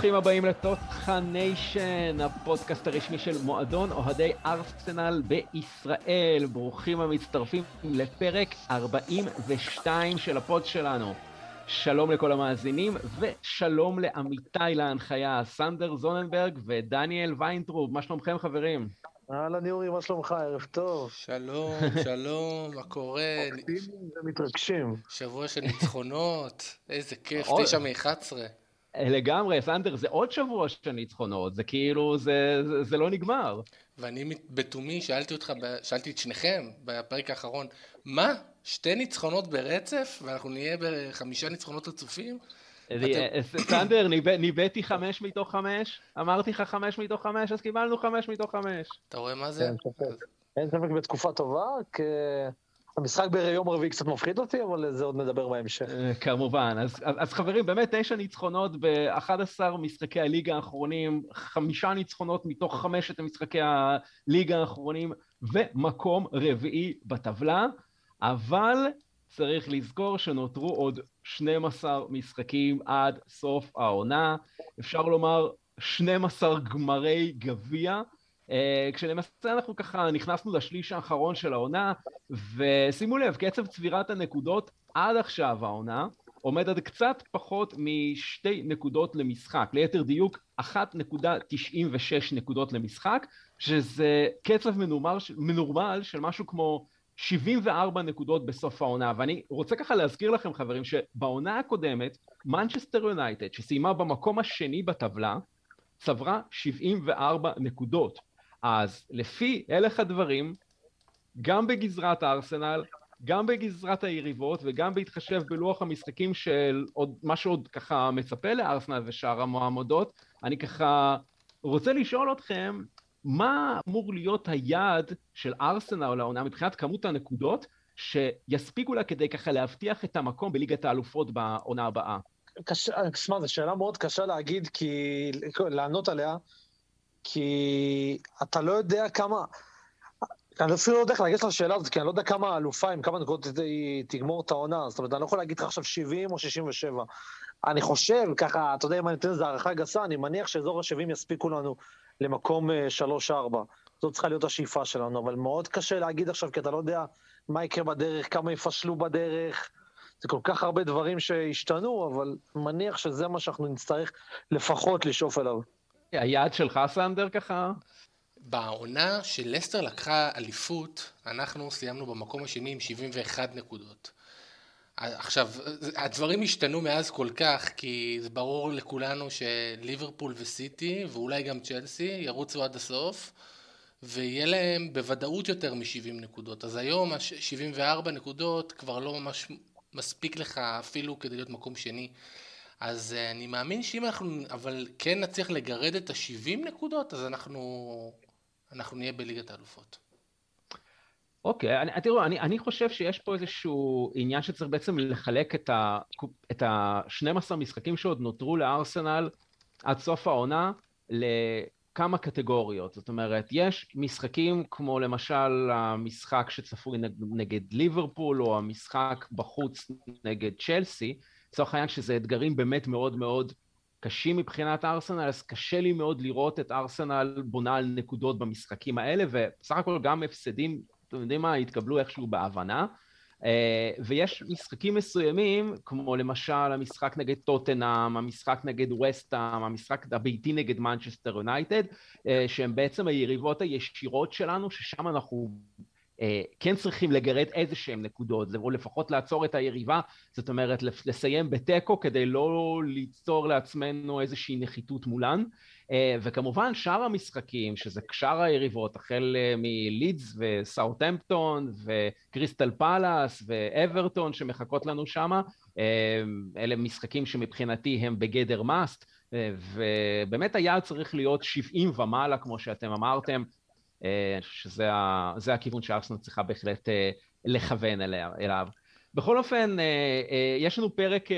ברוכים הבאים לתותחניישן, הפודקאסט הרשמי של מועדון אוהדי ארסנל בישראל. ברוכים המצטרפים לפרק 42 של ה pod שלנו. שלום לכל המאזינים, ושלום לעמיתי להנחיה, סנדר זוננברג ודניאל ויינטרוב. מה שלומכם חברים? אהלן יורי, מה שלומך? ערב טוב. שלום, שלום, מה קורה? אופטימיים ומתרגשים. שבוע של ניצחונות, איזה כיף, תשע מ-11. לגמרי, סנדר, זה עוד שבוע של ניצחונות, זה כאילו, זה, זה, זה לא נגמר. ואני בתומי שאלתי אותך, שאלתי את שניכם בפרק האחרון, מה? שתי ניצחונות ברצף, ואנחנו נהיה בחמישה ניצחונות רצופים? אה, סנדר, ניבאתי חמש מתוך חמש, אמרתי לך חמש מתוך חמש, אז קיבלנו חמש מתוך חמש. אתה רואה מה זה? אין ספק בתקופה טובה, המשחק ביום רביעי קצת מפחיד אותי, אבל זה עוד נדבר בהמשך. אה, כמובן. אז, אז, אז חברים, באמת תשע ניצחונות ב-11 משחקי הליגה האחרונים, חמישה ניצחונות מתוך חמשת משחקי הליגה האחרונים, ומקום רביעי בטבלה, אבל צריך לזכור שנותרו עוד 12 משחקים עד סוף העונה. אפשר לומר 12 גמרי גביע. Uh, כשלמעשה אנחנו ככה נכנסנו לשליש האחרון של העונה, ושימו לב, קצב צבירת הנקודות עד עכשיו העונה עומד עד קצת פחות משתי נקודות למשחק, ליתר דיוק 1.96 נקודות למשחק, שזה קצב מנורמל, מנורמל של משהו כמו 74 נקודות בסוף העונה, ואני רוצה ככה להזכיר לכם חברים שבעונה הקודמת, מנצ'סטר יונייטד, שסיימה במקום השני בטבלה, צברה 74 נקודות. אז לפי הלך הדברים, גם בגזרת הארסנל, גם בגזרת היריבות וגם בהתחשב בלוח המשחקים של עוד, מה שעוד ככה מצפה לארסנל ושאר המועמדות, אני ככה רוצה לשאול אתכם מה אמור להיות היעד של ארסנל לעונה מבחינת כמות הנקודות שיספיקו לה כדי ככה להבטיח את המקום בליגת האלופות בעונה הבאה? קשה, שמע, זו שאלה מאוד קשה להגיד, כי... לענות עליה, כי אתה לא יודע כמה... אני אפילו לא יודע איך לגשת לשאלה הזאת, כי אני לא יודע כמה אלופה, עם כמה נקודות היא תגמור את העונה, זאת אומרת, אני לא יכול להגיד לך עכשיו 70 או 67. אני חושב, ככה, אתה יודע, אם אני אתן לזה הערכה גסה, אני מניח שאזור ה-70 יספיקו לנו למקום 3-4. אה, זאת צריכה להיות השאיפה שלנו, אבל מאוד קשה להגיד עכשיו, כי אתה לא יודע מה יקרה בדרך, כמה יפשלו בדרך. זה כל כך הרבה דברים שהשתנו, אבל מניח שזה מה שאנחנו נצטרך לפחות לשאוף אליו. היעד שלך, סנדר, ככה? בעונה שלסטר לקחה אליפות, אנחנו סיימנו במקום השני עם 71 נקודות. עכשיו, הדברים השתנו מאז כל כך, כי זה ברור לכולנו שליברפול וסיטי, ואולי גם צ'לסי, ירוצו עד הסוף, ויהיה להם בוודאות יותר מ-70 נקודות. אז היום ה-74 נקודות כבר לא ממש מספיק לך אפילו כדי להיות מקום שני. אז אה, אני מאמין שאם אנחנו, אבל כן נצליח לגרד את ה-70 נקודות, אז אנחנו, אנחנו נהיה בליגת האלופות. אוקיי, אני, תראו, אני, אני חושב שיש פה איזשהו עניין שצריך בעצם לחלק את ה-12 משחקים שעוד נותרו לארסנל עד סוף העונה לכמה קטגוריות. זאת אומרת, יש משחקים כמו למשל המשחק שצפוי נגד ליברפול, או המשחק בחוץ נגד צ'לסי, לצורך העניין שזה אתגרים באמת מאוד מאוד קשים מבחינת ארסנל, אז קשה לי מאוד לראות את ארסנל בונה על נקודות במשחקים האלה, ובסך הכל גם הפסדים אתם יודעים מה, התקבלו איכשהו בהבנה. Uh, ויש משחקים מסוימים, כמו למשל המשחק נגד טוטנאם, המשחק נגד וסטאם, המשחק הביתי נגד מנצ'סטר יונייטד, uh, שהם בעצם היריבות הישירות שלנו, ששם אנחנו כן צריכים לגרד איזה שהם נקודות, או לפחות לעצור את היריבה, זאת אומרת לסיים בתיקו כדי לא ליצור לעצמנו איזושהי נחיתות מולן. אה, וכמובן שאר המשחקים, שזה שאר היריבות, החל אה, מלידס וסאוטהמפטון וקריסטל פאלאס ואברטון שמחכות לנו שמה, אה, אלה משחקים שמבחינתי הם בגדר מאסט, ובאמת היעד צריך להיות 70 ומעלה, כמו שאתם אמרתם, שזה הכיוון שארסנל צריכה בהחלט לכוון אליו. בכל אופן, יש לנו פרק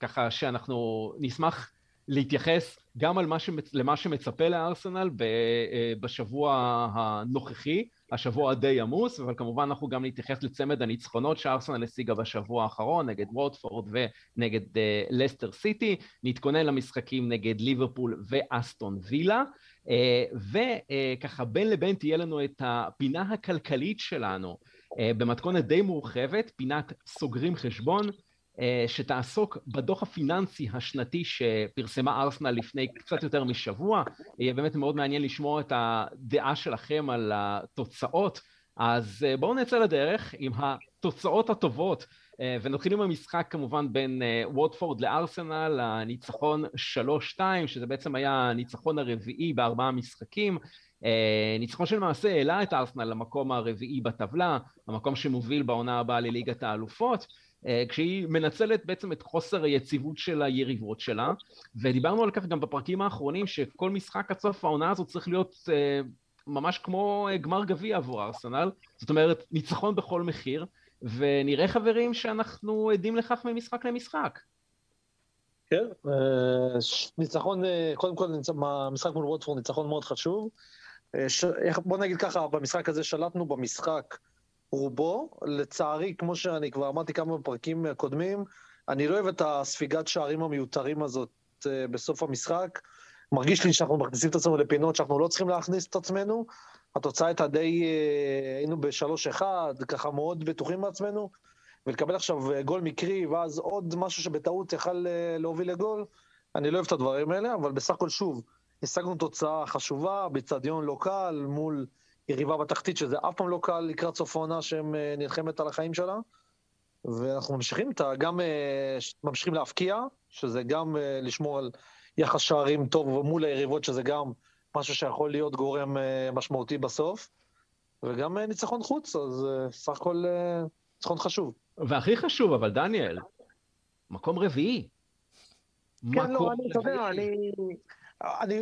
ככה שאנחנו נשמח להתייחס גם על מה שמצ... למה שמצפה לארסנל. אה, בשבוע הנוכחי, השבוע די עמוס, אבל כמובן אנחנו גם נתייחס לצמד הניצחונות שארסנל השיגה בשבוע האחרון נגד ווטפורד ונגד לסטר סיטי, נתכונן למשחקים נגד ליברפול ואסטון וילה, וככה uh, בין לבין תהיה לנו את הפינה הכלכלית שלנו uh, במתכונת די מורחבת, פינת סוגרים חשבון, אה, שתעסוק בדוח הפיננסי השנתי שפרסמה ארסנל לפני קצת יותר משבוע. יהיה באמת מאוד מעניין לשמוע את הדעה שלכם על התוצאות. אז אה, בואו נצא לדרך עם התוצאות הטובות, אה, ונתחיל עם המשחק כמובן בין ווטפורד לארסנל, הניצחון 3-2, שזה בעצם היה הניצחון הרביעי בארבעה משחקים. ניצחון שלמעשה העלה את ארסנל למקום הרביעי בטבלה, המקום שמוביל בעונה הבאה לליגת האלופות. אה, כשהיא מנצלת בעצם את חוסר היציבות של היריבות שלה, ודיברנו על כך גם בפרקים האחרונים, שכל משחק עד סוף העונה הזאת צריך להיות אה, ממש כמו אה, גמר גביע עבור ארסנל, זאת אומרת, ניצחון בכל מחיר, ונראה חברים שאנחנו עדים לכך ממשחק למשחק. כן, ניצחון, קודם כל המשחק מול ווטפורד ניצחון מאוד חשוב. בוא נגיד ככה, במשחק הזה שלטנו במשחק רובו. לצערי, כמו שאני כבר אמרתי כמה פרקים קודמים, אני לא אוהב את הספיגת שערים המיותרים הזאת בסוף המשחק. מרגיש לי שאנחנו מכניסים את עצמנו לפינות שאנחנו לא צריכים להכניס את עצמנו. התוצאה הייתה די, uh, היינו בשלוש אחד, ככה מאוד בטוחים מעצמנו, ולקבל עכשיו אה, גול מקרי, ואז עוד משהו שבטעות יכל uh, להוביל לגול, אני לא אוהב את הדברים האלה, אבל בסך הכל שוב, השגנו תוצאה חשובה, באיצטדיון לא קל, מול יריבה בתחתית, שזה אף פעם לא קל לקראת סוף העונה שנלחמת על החיים שלה. ואנחנו ממשיכים איתה, גם ממשיכים להפקיע, שזה גם לשמור על יחס שערים טוב מול היריבות, שזה גם משהו שיכול להיות גורם uh, משמעותי בסוף. וגם uh, ניצחון חוץ, אז uh, סך הכל ניצחון חשוב. והכי חשוב, אבל דניאל, מקום רביעי. כן, לא, אני, אתה יודע, אני... אני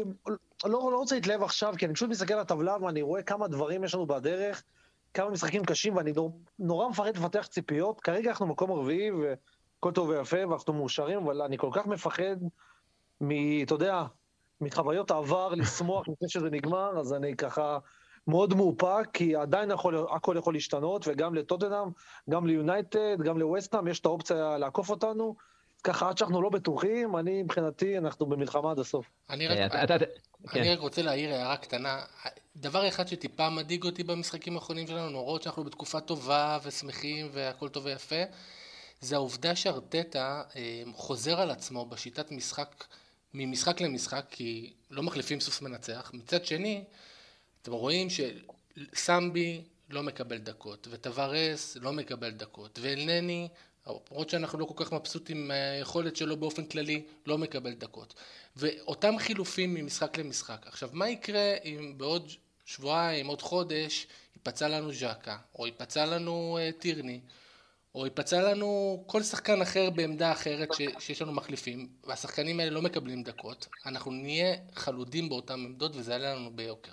לא, לא רוצה להתלהב עכשיו, כי אני פשוט מסתכל על הטבלה ואני רואה כמה דברים יש לנו בדרך, כמה משחקים קשים, ואני נורא מפחד לפתח ציפיות. כרגע אנחנו מקום רביעי, והכל טוב ויפה, ואנחנו מאושרים, אבל אני כל כך מפחד מ... אתה יודע, מחוויות העבר, לשמוח לפני שזה נגמר, אז אני ככה מאוד מאופק, כי עדיין יכול, הכל יכול להשתנות, וגם לטוטנאם, גם ליונייטד, גם לווסטהאם, יש את האופציה לעקוף אותנו. ככה עד שאנחנו לא בטוחים, אני מבחינתי, אנחנו במלחמה עד הסוף. אני רק, אה, אני כן. רק רוצה להעיר הערה קטנה. דבר אחד שטיפה מדאיג אותי במשחקים האחרונים שלנו, למרות שאנחנו בתקופה טובה ושמחים והכל טוב ויפה, זה העובדה שארטטה אה, חוזר על עצמו בשיטת משחק, ממשחק למשחק, כי לא מחליפים סוס מנצח. מצד שני, אתם רואים שסמבי לא מקבל דקות, וטווארס לא מקבל דקות, ואלנני למרות שאנחנו לא כל כך מבסוטים מהיכולת שלו באופן כללי, לא מקבל דקות. ואותם חילופים ממשחק למשחק. עכשיו, מה יקרה אם בעוד שבועיים, עוד חודש, ייפצע לנו ז'קה, או ייפצע לנו uh, טירני, או ייפצע לנו כל שחקן אחר בעמדה אחרת ש, שיש לנו מחליפים, והשחקנים האלה לא מקבלים דקות, אנחנו נהיה חלודים באותן עמדות וזה יעלה לנו ביוקר.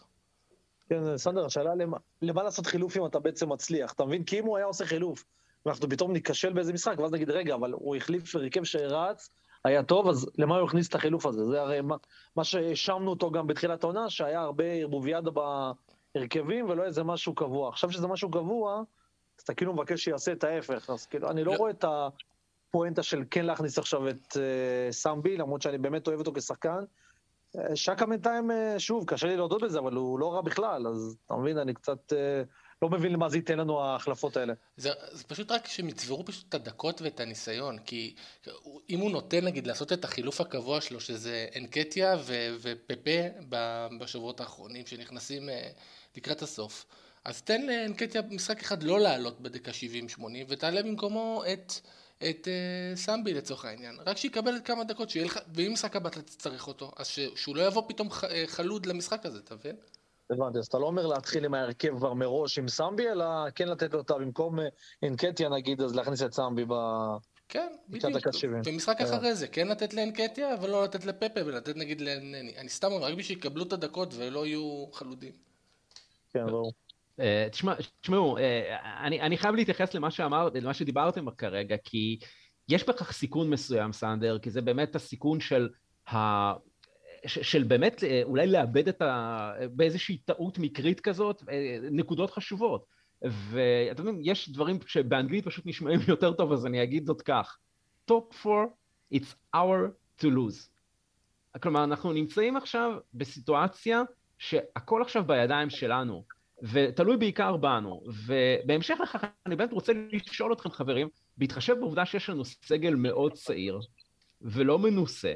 כן, סנדר, השאלה למה, למה לעשות חילוף אם אתה בעצם מצליח, אתה מבין? כי אם הוא היה עושה חילוף ואנחנו פתאום ניכשל באיזה משחק, ואז נגיד, רגע, אבל הוא החליף הרכב שרץ, היה טוב, אז למה הוא הכניס את החילוף הזה? זה הרי מה, מה שהאשמנו אותו גם בתחילת העונה, שהיה הרבה ערבוביאדה בהרכבים ולא איזה משהו קבוע. עכשיו שזה משהו קבוע, אז אתה כאילו מבקש שיעשה את ההפך. אז כאילו, אני לא, לא. רואה את הפואנטה של כן להכניס עכשיו את uh, סאמבי, למרות שאני באמת אוהב אותו כשחקן. אה, שקה בינתיים, uh, שוב, קשה לי להודות בזה, אבל הוא לא רע בכלל, אז אתה מבין, אני קצת... לא מבין למה זה ייתן לנו ההחלפות האלה. זה, זה פשוט רק שהם יצברו פשוט את הדקות ואת הניסיון, כי אם הוא נותן נגיד לעשות את החילוף הקבוע שלו, שזה אנקטיה ו- ופפה בשבועות האחרונים שנכנסים אה, לקראת הסוף, אז תן לאנקטיה משחק אחד לא לעלות בדקה 70-80 ותעלה במקומו את... את uh, סמבי לצורך העניין, רק שיקבל כמה דקות, שיהיה לך, ואם משחק הבא אתה תצטרך אותו, אז ש, שהוא לא יבוא פתאום ח, אה, חלוד למשחק הזה, אתה מבין? הבנתי, אז אתה לא אומר להתחיל עם ההרכב כבר מראש עם סמבי, אלא כן לתת לו אותה במקום אה, אנקטיה נגיד, אז להכניס את סמבי ב... כן, בדיוק. ומשחק. אחרי זה, כן לתת לאנקטיה, אבל לא לתת לפפה ולתת נגיד לנני. אני סתם אומר, רק בשביל שיקבלו את הדקות ולא יהיו חלודים. כן, ברור. אה, תשמעו, אני חייב להתייחס למה שאמרת, למה שדיברתם כרגע, כי יש בכך סיכון מסוים, סנדר, כי זה באמת הסיכון של של באמת אולי לאבד את ה... באיזושהי טעות מקרית כזאת, נקודות חשובות. ואתם יודעים, יש דברים שבאנגלית פשוט נשמעים יותר טוב, אז אני אגיד זאת כך. top four, it's our to lose. כלומר, אנחנו נמצאים עכשיו בסיטואציה שהכל עכשיו בידיים שלנו, ותלוי בעיקר בנו. ובהמשך לכך, אני באמת רוצה לשאול אתכם, חברים, בהתחשב בעובדה שיש לנו סגל מאוד צעיר ולא מנוסה,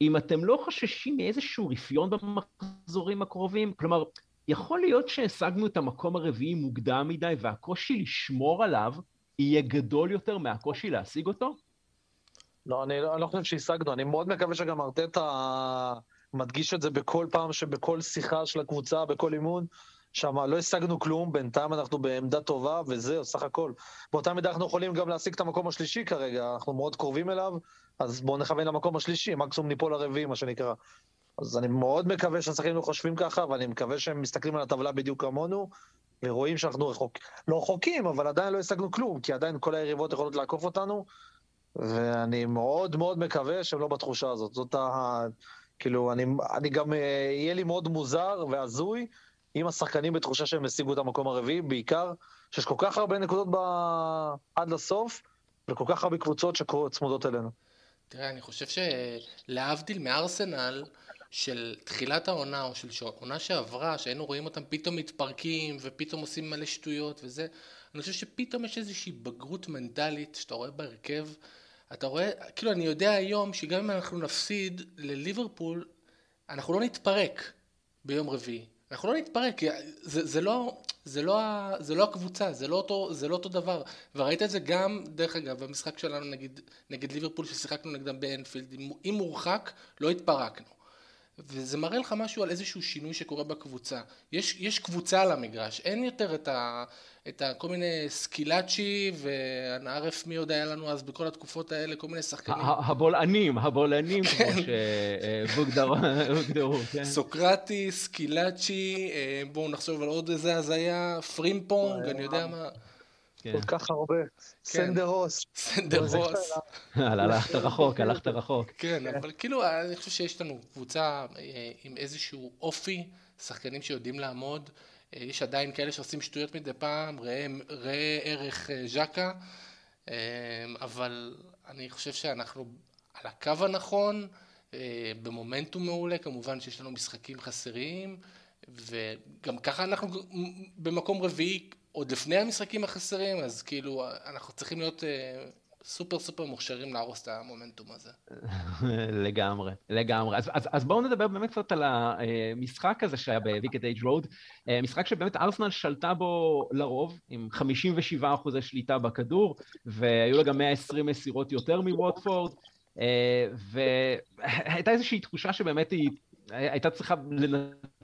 אם אתם לא חוששים מאיזשהו רפיון במחזורים הקרובים, כלומר, יכול להיות שהשגנו את המקום הרביעי מוקדם מדי והקושי לשמור עליו יהיה גדול יותר מהקושי להשיג אותו? לא, אני לא, אני לא חושב שהשגנו, אני מאוד מקווה שגם ארטטה מדגיש את זה בכל פעם שבכל שיחה של הקבוצה, בכל אימון, שם לא השגנו כלום, בינתיים אנחנו בעמדה טובה, וזהו, סך הכל. באותה מידה אנחנו יכולים גם להשיג את המקום השלישי כרגע, אנחנו מאוד קרובים אליו, אז בואו נכוון למקום השלישי, מקסימום ניפול לרביעי, מה שנקרא. אז אני מאוד מקווה שהשחקנים לא חושבים ככה, ואני מקווה שהם מסתכלים על הטבלה בדיוק כמונו, ורואים שאנחנו רחוק, לא רחוקים, אבל עדיין לא השגנו כלום, כי עדיין כל היריבות יכולות לעקוף אותנו, ואני מאוד מאוד מקווה שהם לא בתחושה הזאת. זאת ה... כאילו, אני, אני גם, אה, יהיה לי מאוד מוזר והזוי אם השחקנים בתחושה שהם השיגו את המקום הרביעי, בעיקר שיש כל כך הרבה נקודות ב... עד לסוף, וכל כך הרבה קבוצות שצמודות אלינו. תראה, אני חושב שלהבדיל מארסנל, של תחילת העונה, או של עונה שעברה, שהיינו רואים אותם פתאום מתפרקים, ופתאום עושים מלא שטויות וזה, אני חושב שפתאום יש איזושהי בגרות מנטלית שאתה רואה בהרכב, אתה רואה, כאילו אני יודע היום שגם אם אנחנו נפסיד לליברפול, אנחנו לא נתפרק ביום רביעי. אנחנו לא נתפרק, זה, זה, לא, זה, לא, זה לא הקבוצה, זה לא, אותו, זה לא אותו דבר. וראית את זה גם, דרך אגב, במשחק שלנו נגד, נגד ליברפול ששיחקנו נגדם באנפילד, אם הורחק, לא התפרקנו. וזה מראה לך משהו על איזשהו שינוי שקורה בקבוצה. יש, יש קבוצה על המגרש, אין יותר את, ה, את ה, כל מיני סקילאצ'י וערף מי עוד היה לנו אז בכל התקופות האלה, כל מיני שחקנים. הבולענים, הבולענים, כמו כן. שהוגדרו, כן. סוקרטיס, סקילאצ'י, אה, בואו נחשוב על עוד איזה הזיה, פרימפונג, אני יודע מה. כן. כל כך הרבה. כן. סנדרוס. סנדרוס. הלכת רחוק, הלכת רחוק. כן, אבל כאילו, אני חושב שיש לנו קבוצה אה, עם איזשהו אופי, שחקנים שיודעים לעמוד. אה, יש עדיין כאלה שעושים שטויות מדי פעם, ראה ערך אה, ז'קה, אבל אני חושב שאנחנו על הקו הנכון, במומנטום מעולה, כמובן שיש לנו משחקים חסרים, וגם ככה אנחנו במקום רביעי עוד לפני המשחקים החסרים, אז כאילו אנחנו צריכים להיות אה, סופר סופר מוכשרים להרוס את המומנטום הזה. לגמרי, לגמרי. אז, אז, אז בואו נדבר באמת קצת על המשחק הזה שהיה בוויקט אייג' רוד, משחק שבאמת ארסנל שלטה בו לרוב, עם 57 אחוזי שליטה בכדור, והיו לה גם 120 מסירות יותר מווטפורד, אה, והייתה איזושהי תחושה שבאמת היא הייתה צריכה לנצח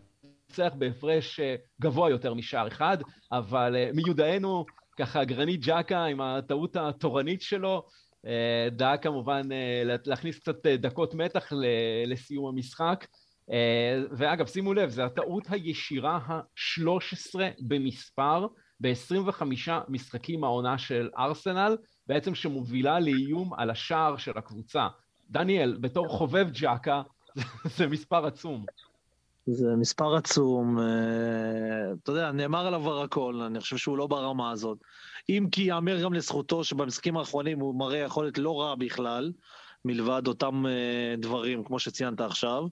ניצח בהפרש אה, גבוה יותר משער אחד, אבל אה, מיודענו, ככה גרנית ג'קה עם הטעות התורנית שלו, אה, דאג כמובן להכניס קצת דקות מתח לסיום המשחק. ואגב, שימו לב, זו הטעות הישירה ה-13 במספר ב-25 משחקים העונה של ארסנל, בעצם שמובילה לאיום על השער של הקבוצה. דניאל, בתור חובב ג'קה, זה מספר עצום. זה מספר עצום, אה, אתה יודע, נאמר עליו כבר הכל, אני חושב שהוא לא ברמה הזאת. אם כי ייאמר גם לזכותו שבמשחקים האחרונים הוא מראה יכולת לא רע בכלל, מלבד אותם אה, דברים, כמו שציינת עכשיו.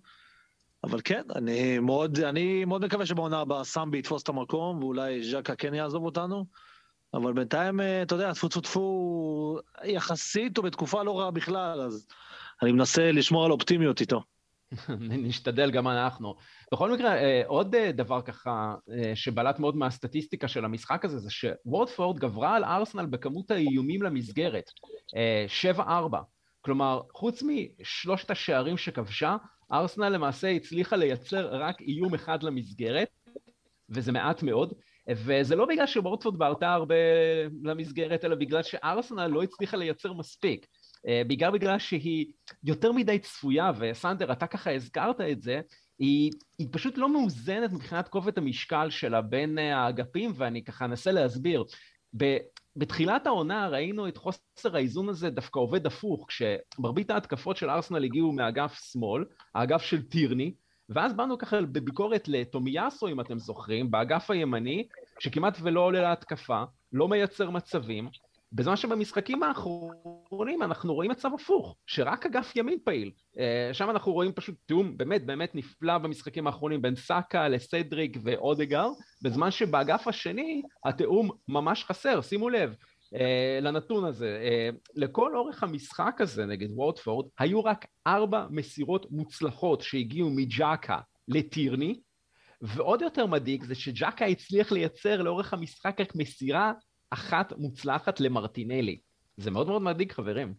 אבל כן, אני מאוד, אני מאוד מקווה שבעונה הבאה סמבי יתפוס את המקום, ואולי ז'קה כן יעזוב אותנו. אבל בינתיים, אה, אתה יודע, טפו טפו טפו, יחסית הוא בתקופה לא רעה בכלל, אז אני מנסה לשמור על אופטימיות איתו. נשתדל גם אנחנו. בכל מקרה, אה, עוד אה, דבר ככה אה, שבלט מאוד מהסטטיסטיקה של המשחק הזה, זה שוורדפורד גברה על ארסנל בכמות האיומים למסגרת, 7-4. כלומר, חוץ משלושת השערים שכבשה, ארסנל למעשה הצליחה לייצר רק איום אחד למסגרת, וזה מעט מאוד, וזה לא בגלל שוורדפורד בערתה הרבה למסגרת, אלא בגלל שארסנל לא הצליחה לייצר מספיק. בעיקר בגלל שהיא יותר מדי צפויה, וסנדר, אתה ככה הזכרת את זה, היא, היא פשוט לא מאוזנת מבחינת כובד המשקל שלה בין אה, האגפים, ואני ככה אנסה להסביר. בתחילת העונה ראינו את חוסר האיזון הזה דווקא עובד הפוך, כשמרבית ההתקפות של ארסנל הגיעו מאגף שמאל, האגף של טירני, ואז באנו ככה בביקורת לטומיאסו, אם אתם זוכרים, באגף הימני, שכמעט ולא עולה להתקפה, לא מייצר מצבים, בזמן שבמשחקים האחרונים אנחנו רואים מצב הפוך, שרק אגף ימין פעיל. אה, שם אנחנו רואים פשוט תיאום באמת באמת נפלא במשחקים האחרונים בין סאקה לסדריק ואודגר, בזמן שבאגף השני התיאום ממש חסר, שימו לב. Uh, לנתון הזה, uh, לכל אורך המשחק הזה נגד ווטפורד היו רק ארבע מסירות מוצלחות שהגיעו מג'אקה לטירני ועוד יותר מדאיג זה שג'אקה הצליח לייצר לאורך המשחק רק מסירה אחת מוצלחת למרטינלי. זה מאוד מאוד מדאיג, חברים.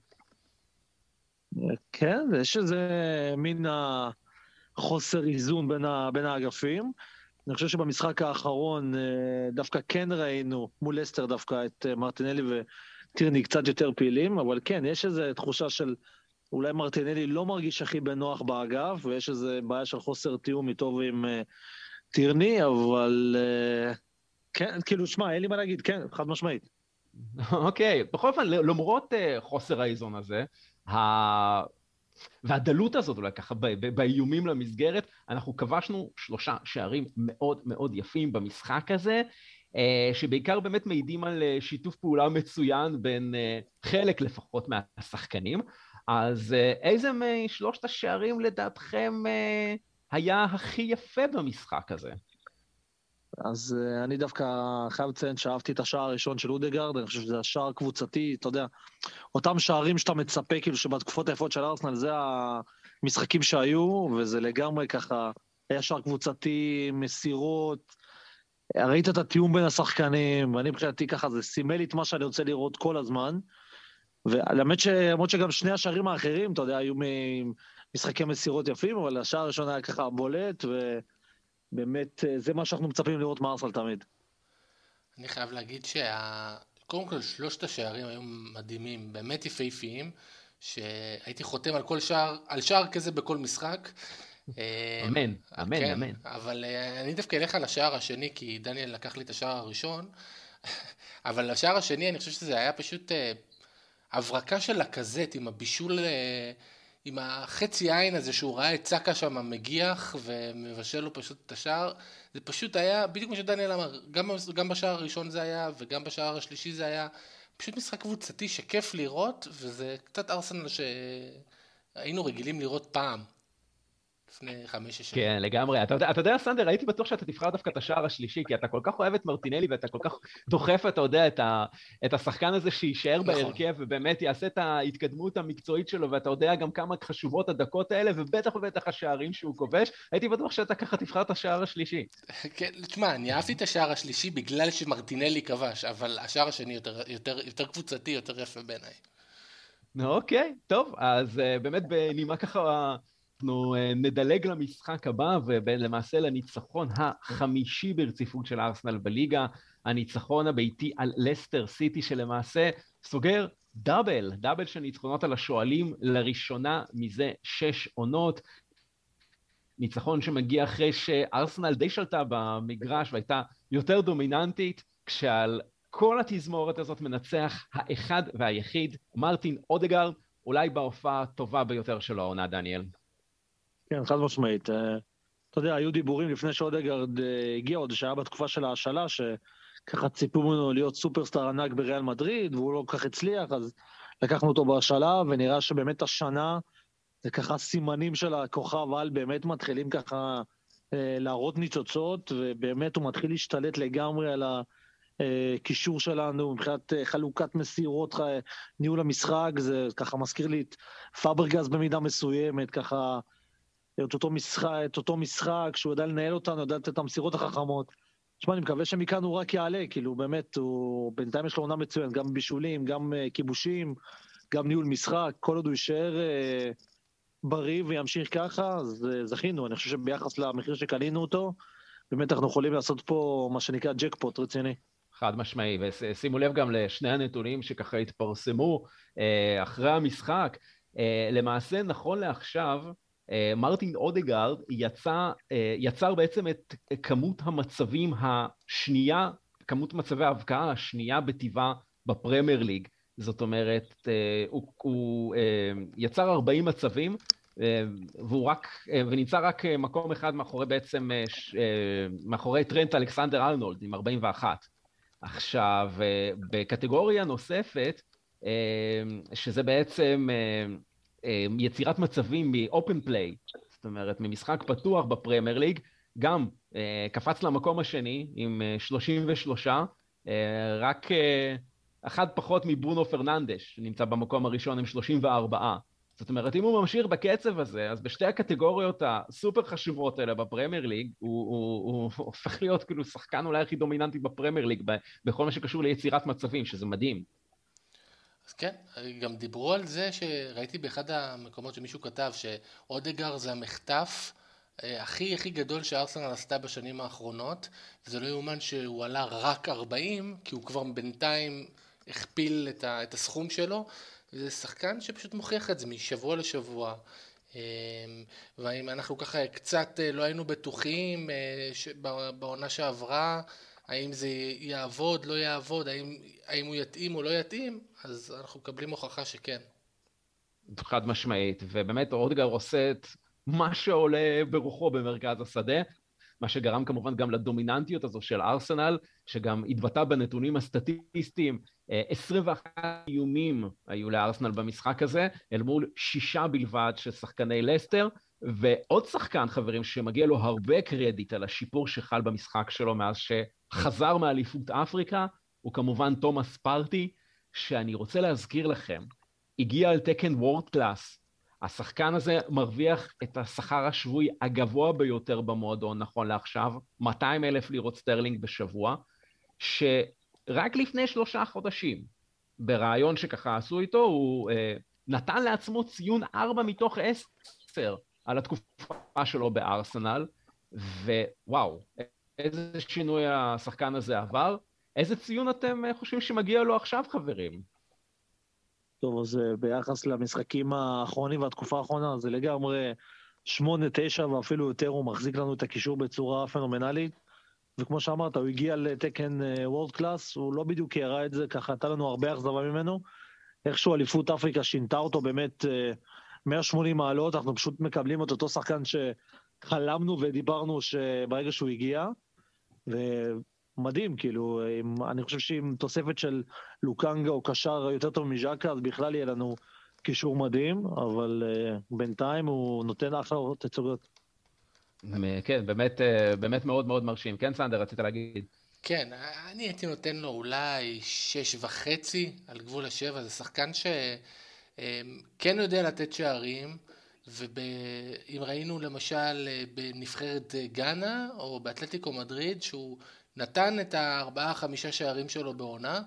כן, יש איזה מין חוסר איזון בין, ה, בין האגפים. אני חושב שבמשחק האחרון אה, דווקא כן ראינו מול אסטר דווקא את אה, מרטינלי וטירני קצת יותר פעילים, אבל כן, יש איזו תחושה של אולי מרטינלי לא מרגיש הכי בנוח באגף, ויש איזו בעיה של חוסר תיאום איתו ועם uh, טירני, אבל uh, כן, כאילו, שמע, אין לי מה להגיד, כן, חד משמעית. אוקיי, בכל אופן, למרות uh, חוסר האיזון הזה, ה... והדלות הזאת אולי ככה באיומים למסגרת, אנחנו כבשנו שלושה שערים מאוד מאוד יפים במשחק הזה, uh, שבעיקר באמת מעידים על uh, שיתוף פעולה מצוין בין חלק לפחות מהשחקנים. אז איזה משלושת השערים לדעתכם היה הכי יפה במשחק הזה? אז uh, אני דווקא חייב לציין שאהבתי את השער הראשון של אודגרד, אני חושב שזה השער קבוצתי, אתה יודע, אותם שערים שאתה מצפה, כאילו שבתקופות היפות של ארסנל זה המשחקים שהיו, וזה לגמרי ככה, היה שער קבוצתי, מסירות, ראית את התיאום בין השחקנים, ואני מבחינתי ככה, זה סימל לי את מה שאני רוצה לראות כל הזמן. ולמרות שגם שני השערים האחרים, אתה יודע, היו משחקי מסירות יפים, אבל השער הראשון היה ככה בולט, ו... באמת, אה, זה מה שאנחנו מצפים לראות מארסל תמיד. אני חייב להגיד שה... קודם כל, שלושת השערים היו מדהימים, באמת יפהפיים, שהייתי חותם על כל שער, על שער כזה בכל משחק. אה, אמן, אמן, כן, אמן. אבל אה, אני דווקא אלך על השער השני, כי דניאל לקח לי את השער הראשון, אבל השער השני, אני חושב שזה היה פשוט הברקה של לקזט עם הבישול עם החצי עין הזה שהוא ראה את צקה שם מגיח ומבשל לו פשוט את השער, זה פשוט היה, בדיוק כמו שדניאל אמר, גם, גם בשער הראשון זה היה וגם בשער השלישי זה היה פשוט משחק קבוצתי שכיף לראות, וזה קצת ארסנל שהיינו רגילים לראות פעם. לפני חמש-שש שנים. כן, לגמרי. אתה, אתה יודע, סנדר, הייתי בטוח שאתה תבחר דווקא את השער השלישי, כי אתה כל כך אוהב את מרטינלי ואתה כל כך דוחף, אתה יודע, את, ה, את השחקן הזה שיישאר נכון. בהרכב ובאמת יעשה את ההתקדמות המקצועית שלו, ואתה יודע גם כמה חשובות הדקות האלה, ובטח ובטח השערים שהוא כובש. הייתי בטוח שאתה ככה תבחר את השער השלישי. כן, תשמע, אני אהבתי את השער השלישי בגלל שמרטינלי כבש, אבל השער השני יותר, יותר, יותר קבוצתי, יותר יפה בעיניי. אוקיי, טוב, אז uh, באמת בנימה ככה אנחנו אה, נדלג למשחק הבא ולמעשה לניצחון החמישי ברציפות של ארסנל בליגה, הניצחון הביתי על לסטר סיטי שלמעשה סוגר דאבל, דאבל של ניצחונות על השועלים לראשונה מזה שש עונות. ניצחון שמגיע אחרי שארסנל די שלטה במגרש והייתה יותר דומיננטית, כשעל כל התזמורת הזאת מנצח האחד והיחיד, מרטין אודגרד, אולי בהופעה הטובה ביותר שלו העונה, דניאל. כן, חד משמעית. אה, אתה יודע, היו דיבורים לפני שאודגרד אה, הגיע עוד, שהיה בתקופה של ההשאלה, שככה ציפו ממנו להיות סופרסטאר ענק בריאל מדריד, והוא לא כל כך הצליח, אז לקחנו אותו בהשאלה, ונראה שבאמת השנה, זה ככה סימנים של הכוכב על באמת מתחילים ככה אה, להראות ניצוצות, ובאמת הוא מתחיל להשתלט לגמרי על הקישור שלנו מבחינת חלוקת מסירות, ניהול המשחק, זה ככה מזכיר לי את פאברגז במידה מסוימת, ככה... את אותו משחק, את אותו משחק, שהוא יודע לנהל אותנו, יודע לתת את המסירות החכמות. תשמע, אני מקווה שמכאן הוא רק יעלה, כאילו, באמת, הוא... בינתיים יש לו עונה מצוינת, גם בישולים, גם uh, כיבושים, גם ניהול משחק, כל עוד הוא יישאר uh, בריא וימשיך ככה, אז uh, זכינו. אני חושב שביחס למחיר שקנינו אותו, באמת אנחנו יכולים לעשות פה מה שנקרא ג'קפוט רציני. חד משמעי, ושימו לב גם לשני הנתונים שככה התפרסמו uh, אחרי המשחק. Uh, למעשה, נכון לעכשיו, מרטין אודגרד יצא, אה, יצר בעצם את כמות המצבים השנייה, כמות מצבי ההבקעה השנייה בטבעה בפרמייר ליג. זאת אומרת, אה, הוא, הוא אה, יצר 40 מצבים, אה, והוא רק, ונמצא רק מקום אחד מאחורי בעצם, מאחורי טרנט אלכסנדר ארנולד עם 41. עכשיו, בקטגוריה נוספת, שזה בעצם יצירת מצבים מ-open play, זאת אומרת, ממשחק פתוח בפרמייר ליג, גם קפץ למקום השני עם 33, רק אחד פחות מברונו פרננדש, שנמצא במקום הראשון עם 34. זאת אומרת, אם הוא ממשיך בקצב הזה, אז בשתי הקטגוריות הסופר חשובות האלה בפרמייר ליג, הוא, הוא, הוא הופך להיות כאילו שחקן אולי הכי דומיננטי בפרמייר ליג, בכל מה שקשור ליצירת מצבים, שזה מדהים. כן, גם דיברו על זה שראיתי באחד המקומות שמישהו כתב שאודגר זה המחטף אה, הכי הכי גדול שארסנל עשתה בשנים האחרונות, זה לא יאומן שהוא עלה רק 40, כי הוא כבר בינתיים הכפיל את, ה, את הסכום שלו, וזה שחקן שפשוט מוכיח את זה משבוע לשבוע. אמ, ואם אנחנו ככה קצת אה, לא היינו בטוחים אה, בעונה שעברה, האם זה יעבוד, לא יעבוד, האם, האם הוא יתאים או לא יתאים, אז אנחנו מקבלים הוכחה שכן. חד משמעית, ובאמת אודגר עושה את מה שעולה ברוחו במרכז השדה. מה שגרם כמובן גם לדומיננטיות הזו של ארסנל, שגם התבטא בנתונים הסטטיסטיים. 21 אה, איומים היו לארסנל במשחק הזה, אל מול שישה בלבד של שחקני לסטר, ועוד שחקן, חברים, שמגיע לו הרבה קרדיט על השיפור שחל במשחק שלו מאז שחזר מאליפות אפריקה, הוא כמובן תומאס פרטי, שאני רוצה להזכיר לכם, הגיע על תקן world class השחקן הזה מרוויח את השכר השבועי הגבוה ביותר במועדון נכון לעכשיו, 200 אלף לירות סטרלינג בשבוע, שרק לפני שלושה חודשים, בראיון שככה עשו איתו, הוא אה, נתן לעצמו ציון 4 מתוך 10 על התקופה שלו בארסנל, ווואו, איזה שינוי השחקן הזה עבר. איזה ציון אתם אה, חושבים שמגיע לו עכשיו, חברים? טוב, אז אה, ביחס למשחקים האחרונים והתקופה האחרונה, זה לגמרי 8-9 ואפילו יותר, הוא מחזיק לנו את הקישור בצורה פנומנלית. וכמו שאמרת, הוא הגיע לתקן וורד קלאס, הוא לא בדיוק ירה את זה, ככה הייתה לנו הרבה אכזבה ממנו. איכשהו אליפות אפריקה שינתה אותו באמת 180 אה, מעלות, אנחנו פשוט מקבלים את אותו שחקן שחלמנו ודיברנו שברגע שהוא הגיע. מדהים, כאילו, עם, אני חושב שעם תוספת של לוקנגה או קשר יותר טוב מז'קה, אז בכלל יהיה לנו קישור מדהים, אבל uh, בינתיים הוא נותן אחלה תצוגות. כן, באמת, uh, באמת מאוד מאוד מרשים. כן, סנדר, רצית להגיד. כן, אני הייתי נותן לו אולי שש וחצי על גבול השבע, זה שחקן שכן אה, יודע לתת שערים, ואם ראינו למשל בנבחרת גאנה או באתלטיקו מדריד, שהוא נתן את הארבעה חמישה שערים שלו בעונה.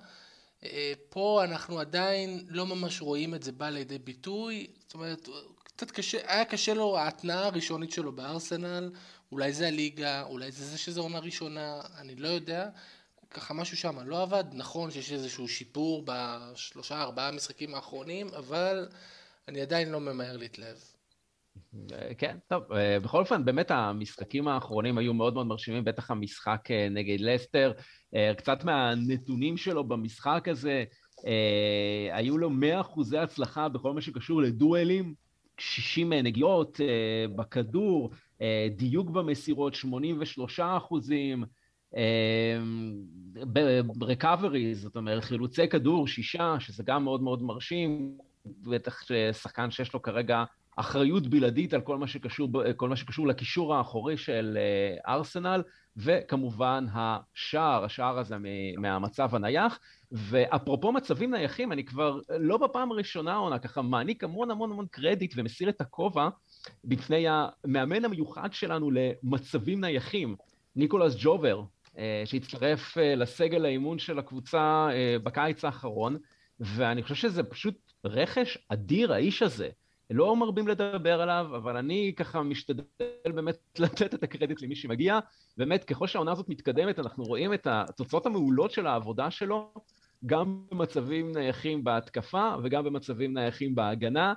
אה, פה אנחנו עדיין לא ממש רואים את זה בא לידי ביטוי, זאת אומרת, קצת קשה, היה קשה לו ההתנאה הראשונית שלו בארסנל, אולי זה הליגה, אולי זה זה שזו עונה ראשונה, אני לא יודע, ככה משהו שם לא עבד, נכון שיש איזשהו שיפור בשלושה ארבעה משחקים האחרונים, אבל אני עדיין לא ממהר להתלהב. כן, טוב, אה, בכל אופן, באמת המשחקים האחרונים היו מאוד מאוד מרשימים, בטח המשחק אה, נגד לסטר. אה, קצת מהנתונים שלו במשחק הזה, היו לו 100 אחוזי הצלחה בכל מה שקשור לדואלים, 60 נגיעות בכדור, דיוק במסירות 83 אחוזים, ברקאברי, זאת אומרת חילוצי כדור, שישה, שזה גם מאוד מאוד מרשים, בטח שחקן שיש לו כרגע אחריות בלעדית על כל מה שקשור, כל מה שקשור לקישור האחורי של אה, ארסנל, וכמובן השער, השער הזה מהמצב הנייח. ואפרופו מצבים נייחים, אני כבר לא בפעם הראשונה עונה, ככה מעניק המון המון המון קרדיט ומסיר את הכובע בפני המאמן המיוחד שלנו למצבים נייחים, ניקולס ג'ובר, שהצטרף אה, לסגל האימון של הקבוצה בקיץ האחרון, ואני חושב שזה פשוט רכש אדיר, האיש הזה. לא מרבים לדבר עליו, אבל אני ככה משתדל באמת לתת את הקרדיט למי שמגיע. באמת, ככל שהעונה הזאת מתקדמת, אנחנו רואים את התוצאות המעולות של העבודה שלו, גם במצבים נייחים בהתקפה וגם במצבים נייחים בהגנה.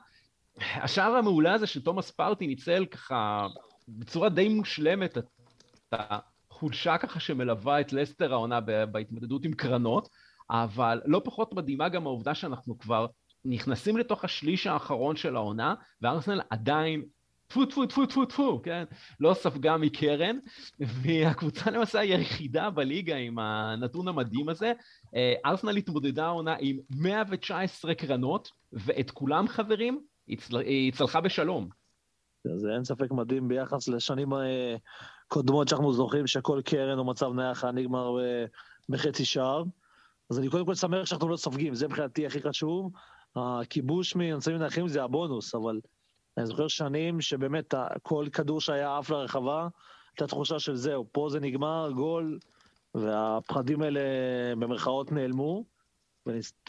השער המעולה הזה של תומאס פארטי ניצל ככה בצורה די מושלמת את החולשה ככה שמלווה את לסטר העונה בהתמודדות עם קרנות. אבל לא פחות מדהימה גם העובדה שאנחנו כבר נכנסים לתוך השליש האחרון של העונה, וארסנל עדיין טפו טפו טפו טפו טפו, כן? לא ספגה מקרן, והקבוצה למעשה היחידה בליגה עם הנתון המדהים הזה. אה, ארסנל התמודדה העונה עם 119 קרנות, ואת כולם חברים, היא צלחה בשלום. זה אין ספק מדהים ביחס לשנים אה, קודמות שאנחנו זוכרים שכל קרן או מצב נייח היה נגמר אה, בחצי שער. אז אני קודם כל שמח שאנחנו לא סופגים, זה מבחינתי הכי חשוב. הכיבוש ממצבים נייחים זה הבונוס, אבל אני זוכר שנים שבאמת כל כדור שהיה עף לרחבה, הייתה תחושה של זהו, פה זה נגמר, גול, והפחדים האלה במרכאות נעלמו.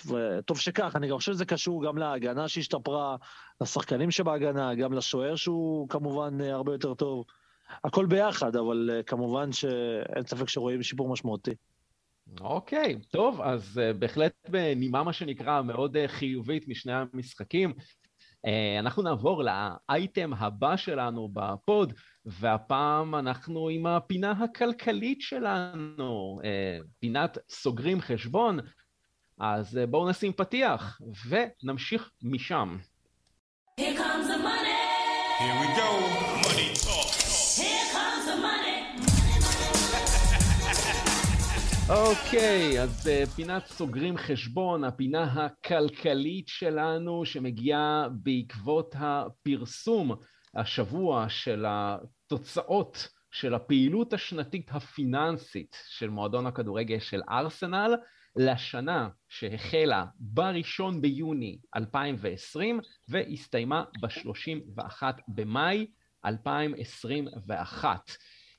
וטוב שכך, אני גם חושב שזה קשור גם להגנה שהשתפרה, לשחקנים שבהגנה, גם לשוער שהוא כמובן הרבה יותר טוב. הכל ביחד, אבל אה, כמובן שאין ספק שרואים שיפור משמעותי. אוקיי, okay, טוב, אז uh, בהחלט בנימה מה שנקרא מאוד uh, חיובית משני המשחקים. אנחנו נעבור לאייטם הבא שלנו בפוד, והפעם אנחנו עם הפינה הכלכלית שלנו, פינת סוגרים חשבון, אז בואו נשים פתיח ונמשיך משם. Here comes the money. Here we go, money אוקיי, okay, אז uh, פינת סוגרים חשבון, הפינה הכלכלית שלנו שמגיעה בעקבות הפרסום השבוע של התוצאות של הפעילות השנתית הפיננסית של מועדון הכדורגל של ארסנל לשנה שהחלה בראשון ביוני 2020 והסתיימה ב-31 במאי 2021.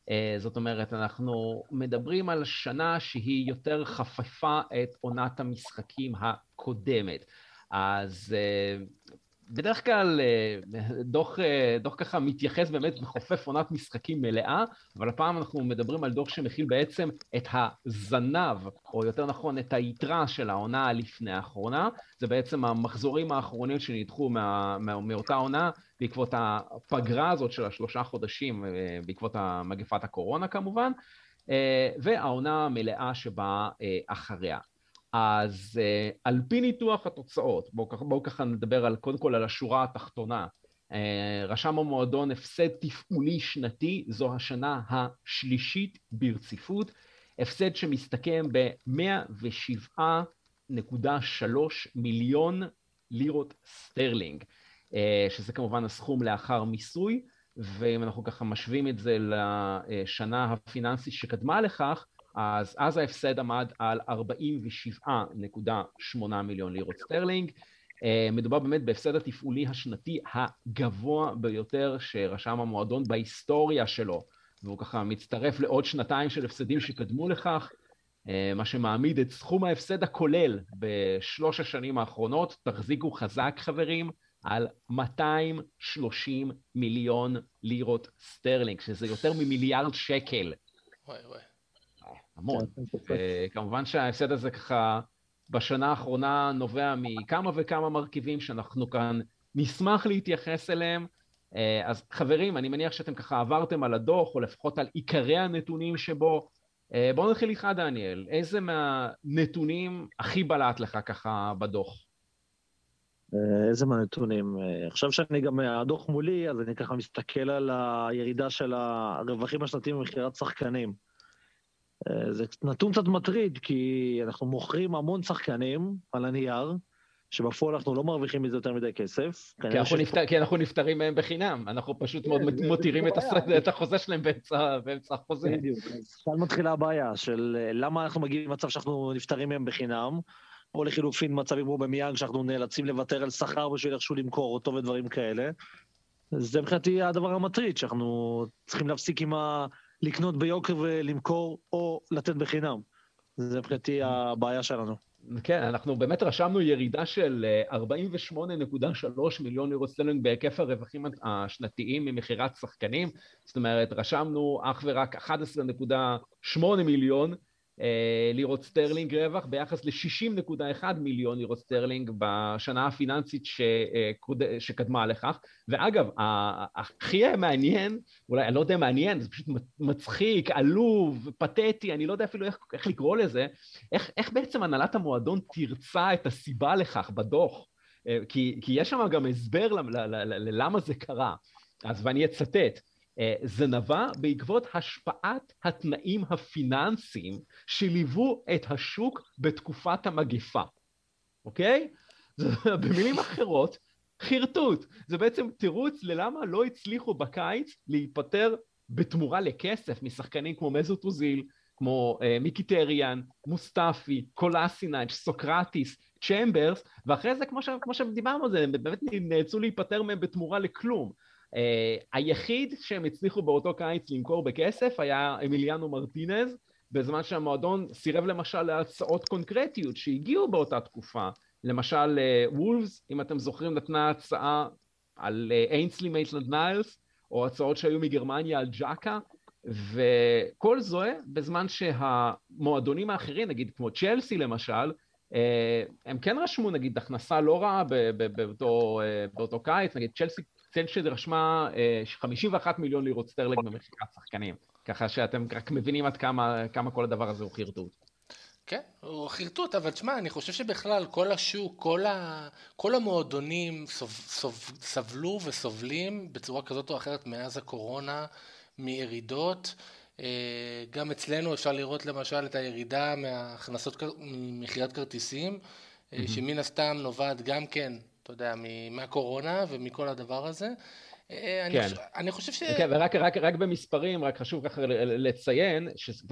אה, זאת אומרת, אנחנו מדברים על שנה שהיא יותר חפפה את עונת המשחקים הקודמת. אז אה, בדרך כלל אה, דוח, דוח ככה מתייחס באמת וחופף עונת משחקים מלאה, אבל הפעם אנחנו מדברים על דוח שמכיל בעצם את הזנב, או יותר נכון את היתרה של העונה הלפני האחרונה, זה בעצם המחזורים האחרונים שנדחו מה, מה, מאותה עונה בעקבות הפגרה הזאת של השלושה חודשים, אה, בעקבות מגפת הקורונה כמובן, אה, והעונה המלאה שבאה אה, אחריה. אז על פי ניתוח התוצאות, בואו בוא ככה נדבר על, קודם כל על השורה התחתונה. רשם המועדון הפסד תפעולי שנתי, זו השנה השלישית ברציפות, הפסד שמסתכם ב-107.3 מיליון לירות סטרלינג. אה, שזה כמובן הסכום לאחר מיסוי, ואם אנחנו ככה משווים את זה לשנה הפיננסית שקדמה לכך, אז אז ההפסד עמד על 47.8 מיליון לירות סטרלינג. אה, מדובר באמת בהפסד התפעולי השנתי הגבוה ביותר שרשם המועדון בהיסטוריה שלו, והוא ככה מצטרף לעוד שנתיים של הפסדים שקדמו לכך, אה, מה שמעמיד את סכום ההפסד הכולל בשלוש השנים האחרונות. תחזיקו חזק חברים, על 230 מיליון לירות סטרלינג, שזה יותר ממיליארד שקל. וואי וואי. המון. כן, כמובן שההפסד הזה ככה בשנה האחרונה נובע מכמה וכמה מרכיבים שאנחנו כאן נשמח להתייחס אליהם. אה, אז חברים, אני מניח שאתם ככה עברתם על הדוח, או לפחות על עיקרי הנתונים שבו. אה, בואו נתחיל איתך, דניאל. איזה מהנתונים הכי בלט לך ככה בדוח? אה, איזה מהנתונים? אה, עכשיו שאני גם, הדוח מולי, אז אני ככה מסתכל על הירידה של הרווחים השנתיים במכירת שחקנים. אה, זה נתון קצת מטריד, כי אנחנו מוכרים המון שחקנים על הנייר, שבפועל אנחנו לא מרוויחים מזה יותר מדי כסף. כי אנחנו, ש... נפטר, כי אנחנו נפטרים מהם בחינם, אנחנו פשוט כן, מאוד מותירים את, הס... את החוזה שלהם באמצע, באמצע החוזה. בדיוק, אז כאן מתחילה הבעיה של למה אנחנו מגיעים למצב שאנחנו נפטרים מהם בחינם, או לחילופין מצבים אובמיאנג, שאנחנו נאלצים לוותר על שכר בשביל איכשהו למכור אותו ודברים כאלה. זה מבחינתי הדבר המטריד, שאנחנו צריכים להפסיק עם ה... לקנות ביוקר ולמכור, או לתת בחינם. זה מבחינתי הבעיה שלנו. כן, אנחנו באמת רשמנו ירידה של 48.3 מיליון לירות סטרלינג בהיקף הרווחים השנתיים ממכירת שחקנים, זאת אומרת, רשמנו אך ורק 11.8 מיליון אה, לירות סטרלינג רווח ביחס ל-60.1 מיליון לירות סטרלינג בשנה הפיננסית שקדמה לכך. ואגב, הכי מעניין, אולי אני לא יודע מעניין, זה פשוט מצחיק, עלוב, פתטי, אני לא יודע אפילו איך, איך לקרוא לזה, איך, איך בעצם הנהלת המועדון תרצה את הסיבה לכך בדוח. כי, כי יש שם גם הסבר ללמה זה קרה. אז ואני אצטט, אה, זה נבע בעקבות השפעת התנאים הפיננסיים שליוו את השוק בתקופת המגפה, אוקיי? במילים אחרות, חרטוט. זה בעצם תירוץ ללמה לא הצליחו בקיץ להיפטר בתמורה לכסף משחקנים כמו מסוט אוזיל, כמו אה, מחיטריאן, מוסטפי, קולאשינאץ', סוקרטיס, צ'מברס, ואחרי זה, כמו, ש, כמו שדיברנו על זה, הם באמת נאלצו להיפטר מהם בתמורה לכלום. אה, היחיד שהם הצליחו באותו קיץ למכור בכסף היה אמיליאנו מרטינז, בזמן שהמועדון סירב למשל להצעות קונקרטיות שהגיעו באותה תקופה. למשל אה, וולפס, אם אתם זוכרים, נתנה הצעה על איינסלי מייטלנד ניילס, או הצעות שהיו מגרמניה על צ'אקה, וכל זה בזמן שהמועדונים האחרים, נגיד כמו צ'לסי למשל, הם כן רשמו נגיד הכנסה לא רעה באותו, באותו קיץ, נגיד צ'לסי רשמה 51 אה, מיליון לירות סטרלינג במכירת שחקנים, ככה שאתם רק מבינים עד כמה, כמה כל הדבר הזה הוא חרטוט. כן, הוא חרטוט, אבל תשמע, אני חושב שבכלל כל השוק, כל, ה... כל המועדונים סוב... סוב... סבלו וסובלים בצורה כזאת או אחרת מאז הקורונה, מירידות. אה, גם אצלנו אפשר לראות למשל את הירידה מהכנסות, ממכירת כרטיסים, אמממ. שמן הסתם נובעת גם כן אתה יודע, מהקורונה ומכל הדבר הזה. אה, אני, כן. חושב, אני חושב ש... כן, ורק רק, רק במספרים, רק חשוב ככה לציין,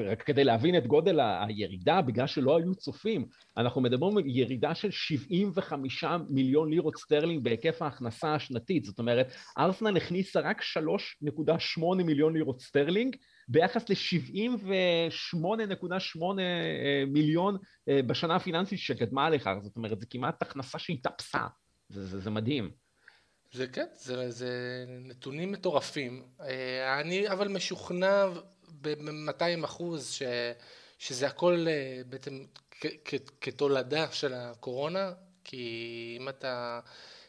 רק כדי להבין את גודל הירידה, בגלל שלא היו צופים, אנחנו מדברים על ירידה של 75 מיליון לירות סטרלינג בהיקף ההכנסה השנתית, זאת אומרת, ארסנל הכניסה רק 3.8 מיליון לירות סטרלינג, ביחס ל-78.8 אה, מיליון אה, בשנה הפיננסית שקדמה לכך, זאת אומרת, זה כמעט הכנסה שהתאפסה. זה, זה, זה מדהים. זה כן, זה, זה נתונים מטורפים. אה, אני אבל משוכנע ב-200 אחוז ש, שזה הכל אה, בעצם כתולדה של הקורונה, כי אם אתה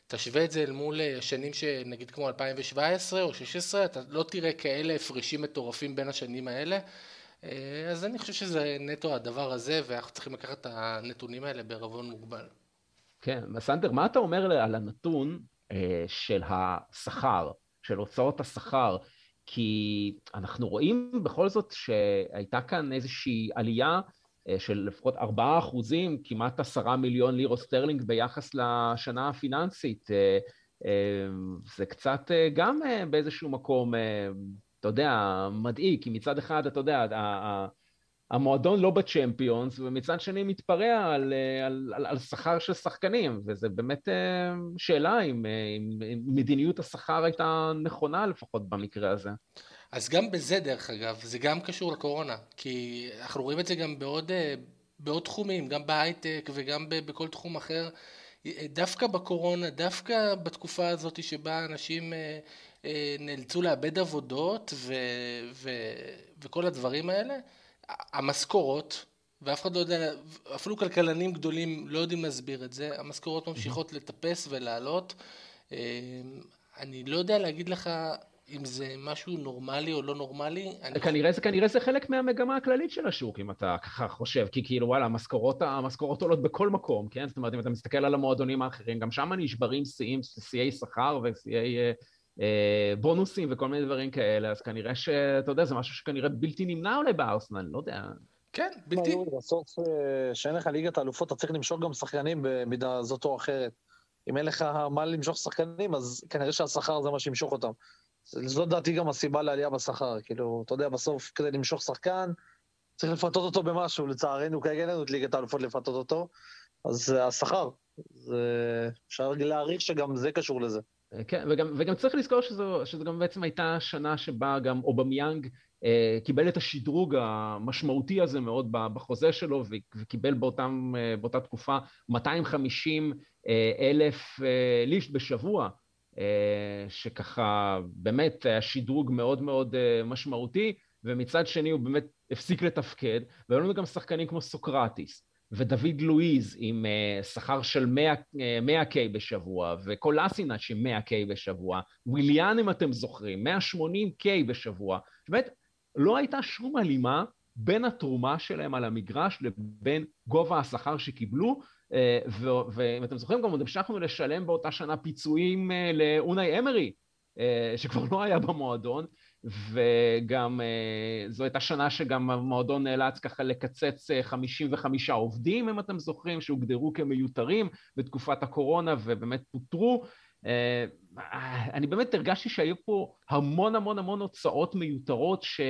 תשווה את זה אל מול אה, שנים שנגיד כמו 2017 או 2016, אתה לא תראה כאלה הפרשים מטורפים בין השנים האלה. אז אני חושב שזה נטו הדבר הזה, ואנחנו צריכים לקחת את הנתונים האלה בעירבון מוגבל. כן, סנדר, מה אתה אומר על הנתון אה, של השכר, של הוצאות השכר? כי אנחנו רואים בכל זאת שהייתה כאן איזושהי עלייה אה, של לפחות 4 אחוזים, כמעט 10 מיליון לירות סטרלינג ביחס לשנה הפיננסית. אה, אה, זה קצת אה, גם אה, באיזשהו מקום, אה, אתה יודע, מדאיג, כי מצד אחד, אתה יודע, המועדון לא בצ'מפיונס, ומצד שני מתפרע על, על, על, על שכר של שחקנים, וזה באמת אה, שאלה אם, אה, אם, אם מדיניות השכר הייתה נכונה לפחות במקרה הזה. אז גם בזה דרך אגב, זה גם קשור לקורונה, כי אנחנו רואים את זה גם בעוד, אה, בעוד תחומים, גם בהייטק וגם בכל תחום אחר. דווקא בקורונה, דווקא בתקופה הזאת שבה אנשים נאלצו לאבד עבודות ו, ו, וכל הדברים האלה, המשכורות, ואף אחד לא יודע, אפילו כלכלנים גדולים לא יודעים להסביר את זה, המשכורות ממשיכות לטפס ולעלות. אה, אני לא יודע להגיד לך אם זה משהו נורמלי או לא נורמלי. כנראה, זה, כנראה זה חלק מהמגמה הכללית של השוק, אם אתה ככה חושב, כי כאילו וואלה, המשכורות, המשכורות עולות בכל מקום, כן? זאת אומרת, אם אתה מסתכל על המועדונים האחרים, גם שם נשברים שיאי שכר ושיאי אה, בונוסים וכל מיני דברים כאלה, אז כנראה שאתה יודע, זה משהו שכנראה בלתי נמנע אולי בארסנל, לא יודע. כן, בלתי... בסוף, כשאין לך ליגת האלופות, אתה צריך למשוך גם שחקנים במידה זאת או אחרת. אם אין לך מה למשוך שחקנים, אז כנראה שהשכר זה מה שימשוך אותם. זו דעתי גם הסיבה לעלייה בשכר. כאילו, אתה יודע, בסוף, כדי למשוך שחקן, צריך לפתות אותו במשהו. לצערנו, כרגע אין לנו את ליגת האלופות לפתות אותו, אז השכר. אפשר להעריך שגם זה קשור לזה. כן, וגם, וגם צריך לזכור שזו, שזו גם בעצם הייתה שנה שבה גם אובמיאנג אה, קיבל את השדרוג המשמעותי הזה מאוד בחוזה שלו וקיבל באותם, אה, באותה תקופה 250 אה, אלף אה, לישט בשבוע, אה, שככה באמת היה שדרוג מאוד מאוד אה, משמעותי. ומצד שני הוא באמת הפסיק לתפקד, והיו לנו גם שחקנים כמו סוקרטיס, ודוד לואיז עם uh, שכר של 100, uh, 100K בשבוע, וקולאסינאץ' עם 100K בשבוע, וויליאן אם אתם זוכרים, 180K בשבוע, באמת לא הייתה שום הלימה בין התרומה שלהם על המגרש לבין גובה השכר שקיבלו, אה, ואם אתם זוכרים גם עוד המשכנו לשלם באותה שנה פיצויים אה, לאונאי אמרי, אה, שכבר לא היה במועדון, וגם זו הייתה שנה שגם המועדון נאלץ ככה לקצץ 55 עובדים, אם אתם זוכרים, שהוגדרו כמיותרים בתקופת הקורונה ובאמת פוטרו. אני באמת הרגשתי שהיו פה המון המון המון הוצאות מיותרות ש...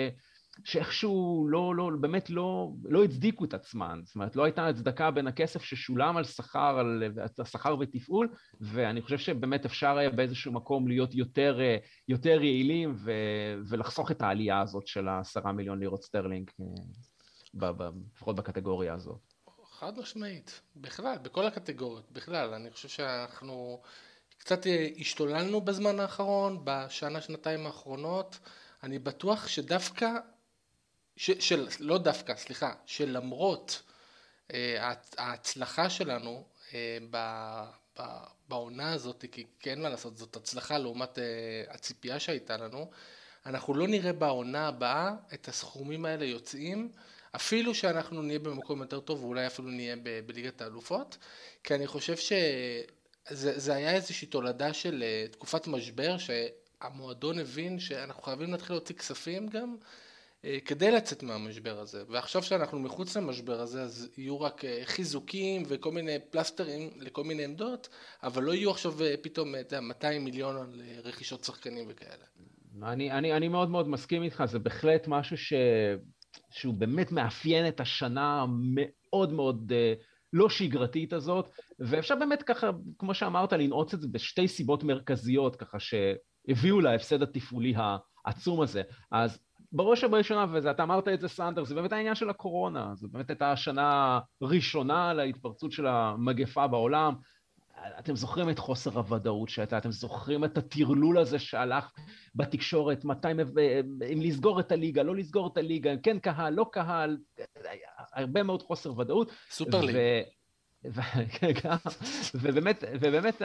שאיכשהו לא, לא, באמת לא, לא הצדיקו את עצמן. זאת אומרת, לא הייתה הצדקה בין הכסף ששולם על שכר, על שכר ותפעול, ואני חושב שבאמת אפשר היה באיזשהו מקום להיות יותר, יותר יעילים ו, ולחסוך את העלייה הזאת של העשרה מיליון לירות סטרלינג, אה, לפחות בקטגוריה הזאת. חד משמעית, בכלל, בכל הקטגוריות, בכלל, אני חושב שאנחנו קצת אה, השתוללנו בזמן האחרון, בשנה, שנתיים האחרונות, אני בטוח שדווקא ש, של, לא דווקא, סליחה, שלמרות אה, ההצלחה שלנו אה, ב, ב, בעונה הזאת, כי כן מה לעשות, זאת הצלחה לעומת אה, הציפייה שהייתה לנו, אנחנו לא נראה בעונה הבאה את הסכומים האלה יוצאים, אפילו שאנחנו נהיה במקום יותר טוב ואולי אפילו נהיה ב, בליגת האלופות, כי אני חושב שזה היה איזושהי תולדה של אה, תקופת משבר, שהמועדון הבין שאנחנו חייבים להתחיל להוציא כספים גם כדי לצאת מהמשבר הזה, ועכשיו שאנחנו מחוץ למשבר הזה אז יהיו רק אה, חיזוקים וכל מיני פלסטרים לכל מיני עמדות, אבל לא יהיו עכשיו אה, פתאום 200 מיליון על רכישות שחקנים וכאלה. אני, אני, אני מאוד מאוד מסכים איתך, זה בהחלט משהו ש... שהוא באמת מאפיין את השנה המאוד מאוד לא שגרתית הזאת, ואפשר באמת ככה, כמו שאמרת, לנעוץ את זה בשתי סיבות מרכזיות, ככה שהביאו להפסד התפעולי העצום הזה. אז בראש ובראשונה, ואתה אמרת את זה סנדר, זה באמת העניין של הקורונה, זו באמת הייתה השנה הראשונה להתפרצות של המגפה בעולם. אתם זוכרים את חוסר הוודאות שהייתה, אתם זוכרים את הטרלול הזה שהלך בתקשורת, מתי, אם לסגור את הליגה, לא לסגור את הליגה, כן קהל, לא קהל, הרבה מאוד חוסר ודאות. סופר ליג. ובאמת, ובאמת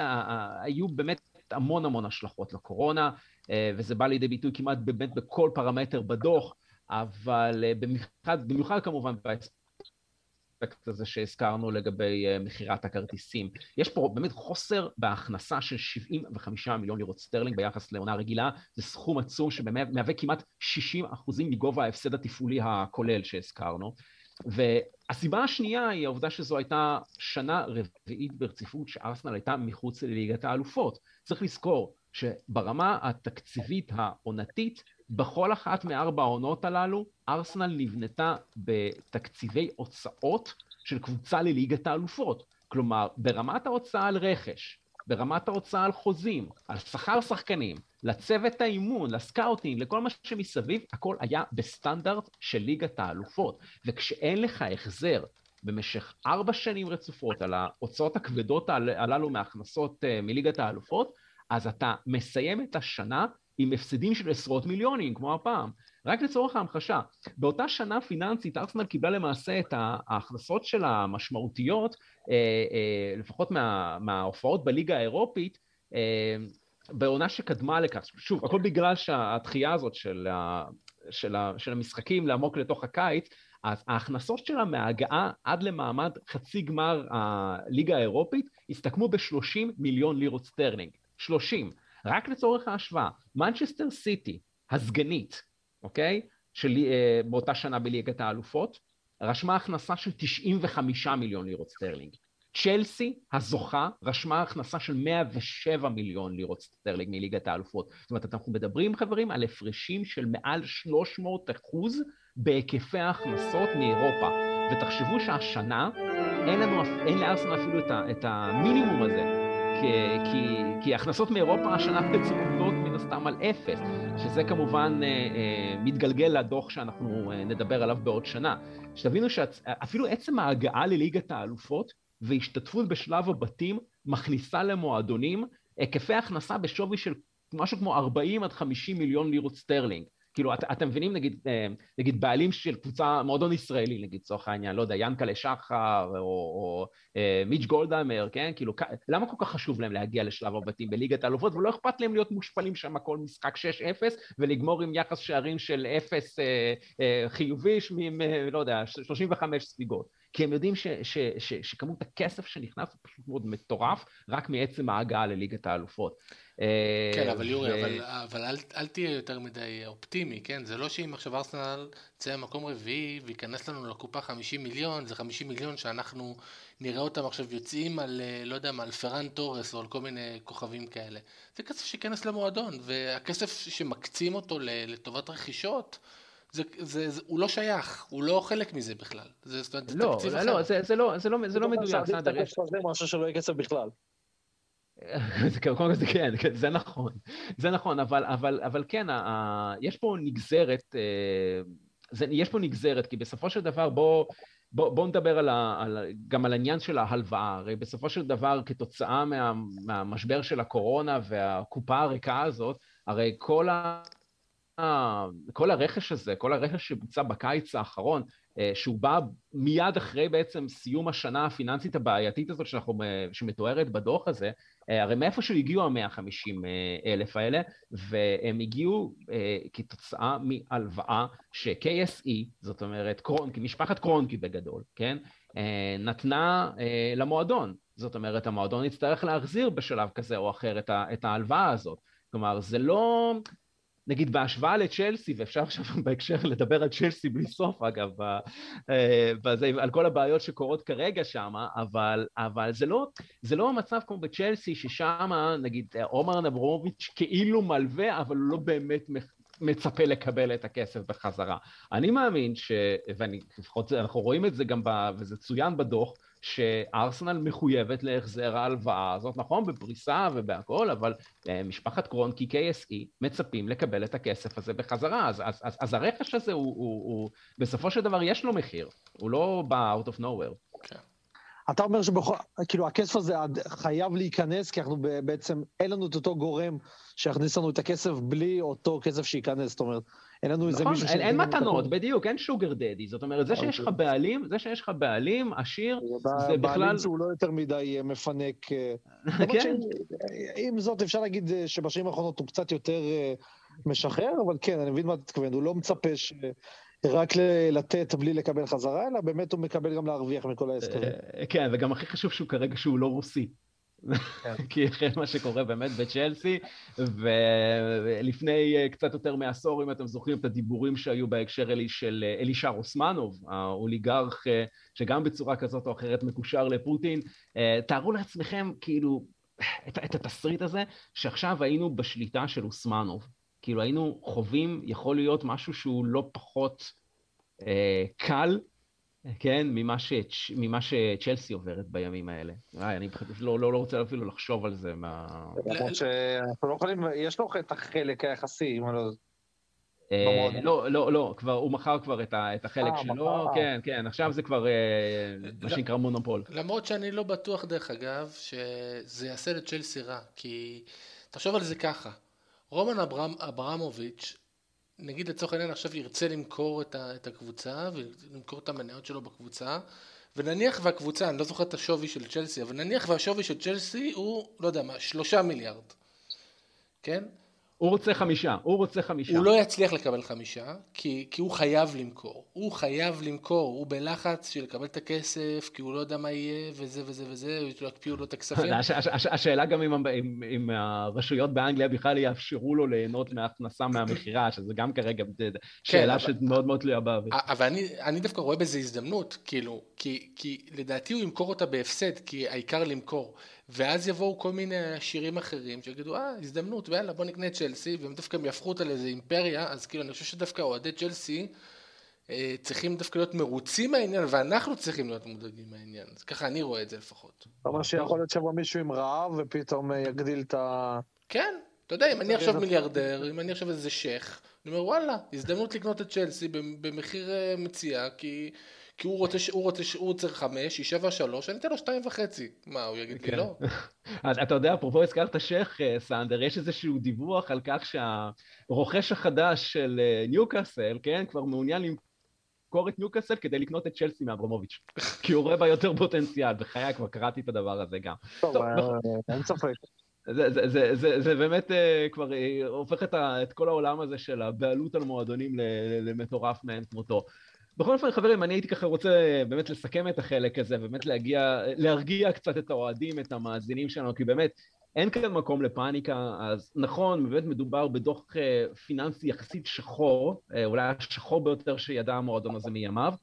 היו באמת המון המון השלכות לקורונה. אה, וזה בא לידי ביטוי כמעט באמת בכל פרמטר בדוח, אבל אה, במיוחד, במיוחד כמובן באספקט הזה שהזכרנו לגבי אה, מכירת הכרטיסים. יש פה באמת חוסר בהכנסה של 75 מיליון לירות סטרלינג ביחס לעונה רגילה, זה סכום עצום שמהווה כמעט 60 אחוזים מגובה ההפסד התפעולי הכולל שהזכרנו. והסיבה השנייה היא העובדה שזו הייתה שנה רביעית ברציפות שארסנל הייתה מחוץ לליגת האלופות. צריך לזכור, שברמה התקציבית העונתית, בכל אחת מארבע העונות הללו, ארסנל נבנתה בתקציבי הוצאות של קבוצה לליגת האלופות. כלומר, ברמת ההוצאה על רכש, ברמת ההוצאה על חוזים, על שכר שחקנים, לצוות האימון, לסקאוטינג, לכל מה שמסביב, הכל היה בסטנדרט של ליגת האלופות. וכשאין לך החזר במשך ארבע שנים רצופות על ההוצאות הכבדות הללו מהכנסות אה, מליגת האלופות, אז אתה מסיים את השנה עם הפסדים של עשרות מיליונים, כמו הפעם. רק לצורך ההמחשה, באותה שנה פיננסית ארסנל קיבלה למעשה את ההכנסות שלה המשמעותיות, אה, אה, לפחות מה, מההופעות בליגה האירופית, אה, בעונה שקדמה לכך. שוב, הכל בגלל שהדחייה הזאת של, ה, של, ה, של המשחקים לעמוק לתוך הקיץ, אז ההכנסות שלה מההגעה עד למעמד חצי גמר הליגה האירופית הסתכמו ב-30 מיליון לירות סטרלינג. 30. רק לצורך ההשוואה, מנצ'סטר סיטי, הסגנית, אוקיי? של, אה, באותה שנה בליגת האלופות, רשמה הכנסה של 95 מיליון לירות סטרלינג. צ'לסי, הזוכה, רשמה הכנסה של 107 מיליון לירות סטרלינג מליגת האלופות. זאת אומרת, אנחנו מדברים, חברים, על הפרשים של מעל 300 אחוז בהיקפי ההכנסות מאירופה. ותחשבו שהשנה אין לנו, אין לארסנל אפילו את, ה, את המינימום הזה. כי, כי הכנסות מאירופה השנה עומדות מן הסתם על אפס, שזה כמובן אה, אה, מתגלגל לדוח שאנחנו אה, נדבר עליו בעוד שנה. שתבינו שאפילו עצם ההגעה לליגת האלופות והשתתפות בשלב הבתים מכניסה למועדונים היקפי הכנסה בשווי של משהו כמו 40 עד 50 מיליון לירות סטרלינג. כאילו, את, אתם מבינים, נגיד, אה, נגיד בעלים של קבוצה, מועדון ישראלי, נגיד, לצורך העניין, לא יודע, ינקלה שחר, או, או אה, מיץ' גולדהמר, כן? כאילו, למה כל כך חשוב להם להגיע לשלב הבתים בליגת האלופות, ולא אכפת להם להיות מושפלים שם כל משחק 6-0, ולגמור עם יחס שערים של 0 אה, אה, חיובי, עם, אה, לא יודע, 35 ספיגות. כי הם יודעים ש, ש, ש, שכמות הכסף שנכנס הוא פשוט מאוד מטורף, רק מעצם ההגעה לליגת האלופות. כן, אבל יורי, ו... אבל, אבל אל, אל תהיה יותר מדי אופטימי, כן? זה לא שאם עכשיו ארסנל תצא למקום רביעי וייכנס לנו לקופה 50 מיליון, זה 50 מיליון שאנחנו נראה אותם עכשיו יוצאים על, לא יודע מה, על פרן תורס או על כל מיני כוכבים כאלה. זה כסף שייכנס למועדון, והכסף שמקצים אותו לטובת רכישות, זה, זה, זה, הוא לא שייך, הוא לא חלק מזה בכלל. זה, זאת אומרת, זה לא, תקציב לא, אחר. לא, זה, זה לא, זה לא, זה לא מדויק. זה משהו שלא יהיה כסף בכלל. זה כן, כן, זה נכון, זה נכון, אבל, אבל, אבל כן, ה, ה, יש פה נגזרת, אה, זה, יש פה נגזרת, כי בסופו של דבר בוא, בוא, בוא נדבר על ה, על, גם על העניין של ההלוואה, הרי בסופו של דבר כתוצאה מה, מהמשבר של הקורונה והקופה הריקה הזאת, הרי כל ה... כל הרכש הזה, כל הרכש שבוצע בקיץ האחרון, אה, שהוא בא מיד אחרי בעצם סיום השנה הפיננסית הבעייתית הזאת שאנחנו, שמתוארת בדוח הזה, אה, הרי מאיפשהו הגיעו המאה חמישים אה, אלף האלה, והם הגיעו כתוצאה מהלוואה ש-KSE, זאת אומרת קרונקי, משפחת קרונקי בגדול, כן, נתנה למועדון. זאת אומרת, המועדון יצטרך להחזיר בשלב כזה או אחר את ההלוואה הזאת. כלומר, זה לא... נגיד בהשוואה לצ'לסי, ואפשר עכשיו בהקשר לדבר על צ'לסי בלי סוף אגב, אה, בזה, על כל הבעיות שקורות כרגע שם, אבל, אבל זה, לא, זה לא המצב כמו בצ'לסי, ששם נגיד עומר נברומוביץ' כאילו מלווה, אבל הוא לא באמת מצפה לקבל את הכסף בחזרה. אני מאמין ש... ואני לפחות אנחנו רואים את זה גם, ב, וזה צוין בדוח, שארסנל מחויבת להחזר ההלוואה הזאת, נכון? בפריסה ובהכל, אבל אה, משפחת קרונקי KSE מצפים לקבל את הכסף הזה בחזרה, אז, אז, אז, אז הרכש הזה הוא, הוא, הוא, בסופו של דבר יש לו מחיר, הוא לא בא out of nowhere. אתה אומר שבכל, כאילו הכסף הזה חייב להיכנס, כי אנחנו בעצם, אין לנו את אותו גורם שיכניס לנו את הכסף בלי אותו כסף שייכנס, זאת אומרת, אין לנו איזה נכון, מישהו... אין, אין מתנות, בדיוק, אין שוגר דדי, זאת אומרת, זה שיש לך אוקיי. בעלים, זה שיש לך בעלים עשיר, זה בכלל... בעלים שהוא לא יותר מדי אה, מפנק. אה, כן. עם זאת, אפשר להגיד אה, שבשנים האחרונות הוא קצת יותר משחרר, אבל כן, אני מבין מה אתה מתכוון, הוא לא מצפה ש... רק לתת בלי לקבל חזרה, אלא באמת הוא מקבל גם להרוויח מכל ההסכמים. כן, וגם הכי חשוב שהוא כרגע שהוא לא רוסי. כן. כי אחרי מה שקורה באמת בצ'לסי, ולפני אה, קצת יותר מעשור, אם אתם זוכרים את הדיבורים שהיו בהקשר אלי של אה, אלישר אוסמנוב, האוליגרך אה, שגם בצורה כזאת או אחרת מקושר לפוטין, תארו לעצמכם כאילו את, את התסריט הזה, שעכשיו היינו בשליטה של אוסמנוב. כאילו היינו חווים, יכול להיות משהו שהוא לא פחות אה, קל כן, ממה, ש... ממה שצ'לסי עוברת בימים האלה. איי, אני לא, לא, לא רוצה אפילו לחשוב על זה. מה... למרות שאנחנו לא יכולים, יש לו את החלק היחסי, אם אני לא... אה, לא, לא, לא, כבר, הוא מכר כבר את, ה, את החלק 아, אה, שלו. כן, כן, עכשיו זה כבר אה, מה שנקרא מונופול. למרות שאני לא בטוח, דרך אגב, שזה יעשה לצ'לסי רע, כי תחשוב על זה ככה, רומן אברהם, אברמוביץ' נגיד לצורך העניין עכשיו ירצה למכור את, ה, את הקבוצה ולמכור את המניות שלו בקבוצה ונניח והקבוצה, אני לא זוכר את השווי של צ'לסי, אבל נניח והשווי של צ'לסי הוא, לא יודע מה, שלושה מיליארד, כן? הוא רוצה חמישה, הוא רוצה חמישה. הוא לא יצליח לקבל חמישה, כי, כי הוא חייב למכור. הוא חייב למכור, הוא בלחץ של לקבל את הכסף, כי הוא לא יודע מה יהיה, וזה וזה וזה, יקפיאו לו את הכספים. הש, הש, הש, השאלה גם אם, אם, אם הרשויות באנגליה בכלל יאפשרו לו ליהנות מהכנסה מהמכירה, שזה גם כרגע שאלה כן, שמאוד מאוד תלויה באוויר. אבל אני, אני דווקא רואה בזה הזדמנות, כאילו, כי, כי לדעתי הוא ימכור אותה בהפסד, כי העיקר למכור. ואז יבואו כל מיני שירים אחרים שיגידו, אה, הזדמנות, ויאללה, בוא נקנה את צ'לסי, והם דווקא יהפכו אותה לאיזה אימפריה, אז כאילו, אני חושב שדווקא אוהדי צ'לסי אה, צריכים דווקא להיות מרוצים מהעניין, ואנחנו צריכים להיות מודאגים מהעניין. אז ככה אני רואה את זה לפחות. זאת אומרת שיכול להיות שיבוא מישהו עם רעב, ופתאום אה, יגדיל את ה... כן, אתה יודע, אם אני עכשיו מיליארדר, אם אני עכשיו איזה שייח, אני אומר, וואלה, הזדמנות לקנות את צ'לסי במחיר אה, מציאה, כי... כי הוא רוצה, הוא רוצה, הוא צריך חמש, היא שבע שלוש, אני אתן לו שתיים וחצי. מה, הוא יגיד לי כן. לא? אתה יודע, אפרופו הזכרת שייח, אה, סנדר, יש איזשהו דיווח על כך שהרוכש החדש של אה, ניוקאסל, כן, כבר מעוניין למכור את ניוקאסל כדי לקנות את צ'לסי מאברמוביץ', כי הוא רואה בה יותר פוטנציאל, בחיי כבר קראתי את הדבר הזה גם. טוב, אין ספק. זה, זה, זה, זה, זה באמת uh, כבר uh, הופך את, ה, את כל העולם הזה של הבעלות על מועדונים למטורף מאין כמותו. בכל אופן, חברים, אני הייתי ככה רוצה באמת לסכם את החלק הזה, באמת להגיע, להרגיע קצת את האוהדים, את המאזינים שלנו, כי באמת אין כאן מקום לפאניקה, אז נכון, באמת מדובר בדוח uh, פיננסי יחסית שחור, uh, אולי השחור ביותר שידע המועדון הזה מימיו,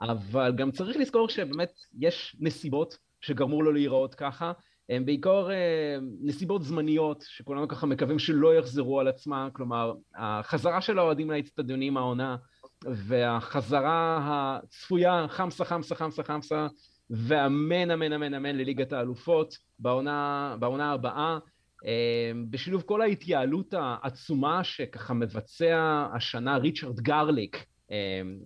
אבל גם צריך לזכור שבאמת יש נסיבות שגרמו לו להיראות ככה, הם בעיקר אה, נסיבות זמניות, שכולנו ככה מקווים שלא יחזרו על עצמם, כלומר, החזרה של האוהדים לאצטדיונים העונה, והחזרה הצפויה, חמסה, חמסה, חמסה, חמסה, ואמן, אמן, אמן, אמן לליגת האלופות בעונה, בעונה הבאה. אה, בשילוב כל ההתייעלות העצומה שככה מבצע השנה ריצ'רד גרליק, אמ,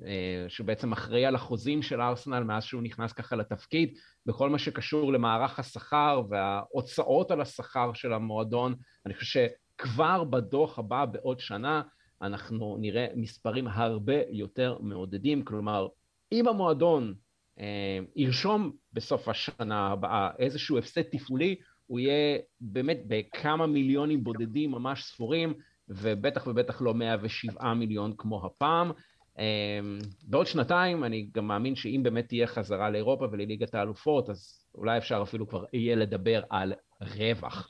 אה, שהוא בעצם אחראי על החוזים של ארסנל מאז שהוא נכנס ככה לתפקיד, בכל מה שקשור למערך השכר וההוצאות על השכר של המועדון. אני חושב שכבר בדוח הבא בעוד שנה אנחנו נראה מספרים הרבה יותר מעודדים, כלומר, אם המועדון אה, ירשום בסוף השנה הבאה איזשהו הפסד תפעולי, הוא יהיה באמת בכמה מיליונים בודדים ממש ספורים, ובטח ובטח לא 107 מיליון כמו הפעם. אמ, בעוד שנתיים אני גם מאמין שאם באמת תהיה חזרה לאירופה ולליגת האלופות, אז אולי אפשר אפילו כבר יהיה לדבר על רווח.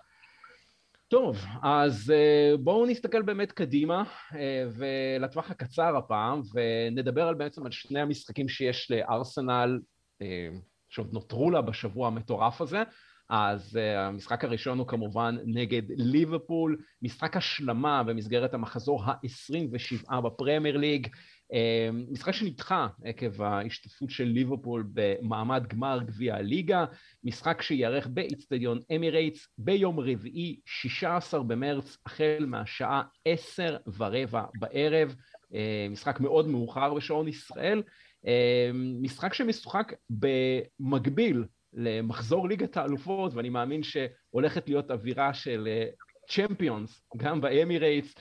טוב, אז אה, בואו נסתכל באמת קדימה אה, ולטווח הקצר הפעם, ונדבר על בעצם על שני המשחקים שיש לארסנל, אה, שעוד נותרו לה בשבוע המטורף הזה. אז המשחק הראשון הוא כמובן נגד ליברפול, משחק השלמה במסגרת המחזור ה-27 בפרמייר ליג, משחק שנדחה עקב ההשתתפות של ליברפול במעמד גמר גביע הליגה, משחק שייערך באיצטדיון אמירייטס ביום רביעי 16 במרץ החל מהשעה עשר ורבע בערב, אה, משחק מאוד מאוחר בשעון ישראל, אה, משחק שמשוחק במקביל למחזור ליגת האלופות ואני מאמין שהולכת להיות אווירה של Champions אה, גם באמירייטס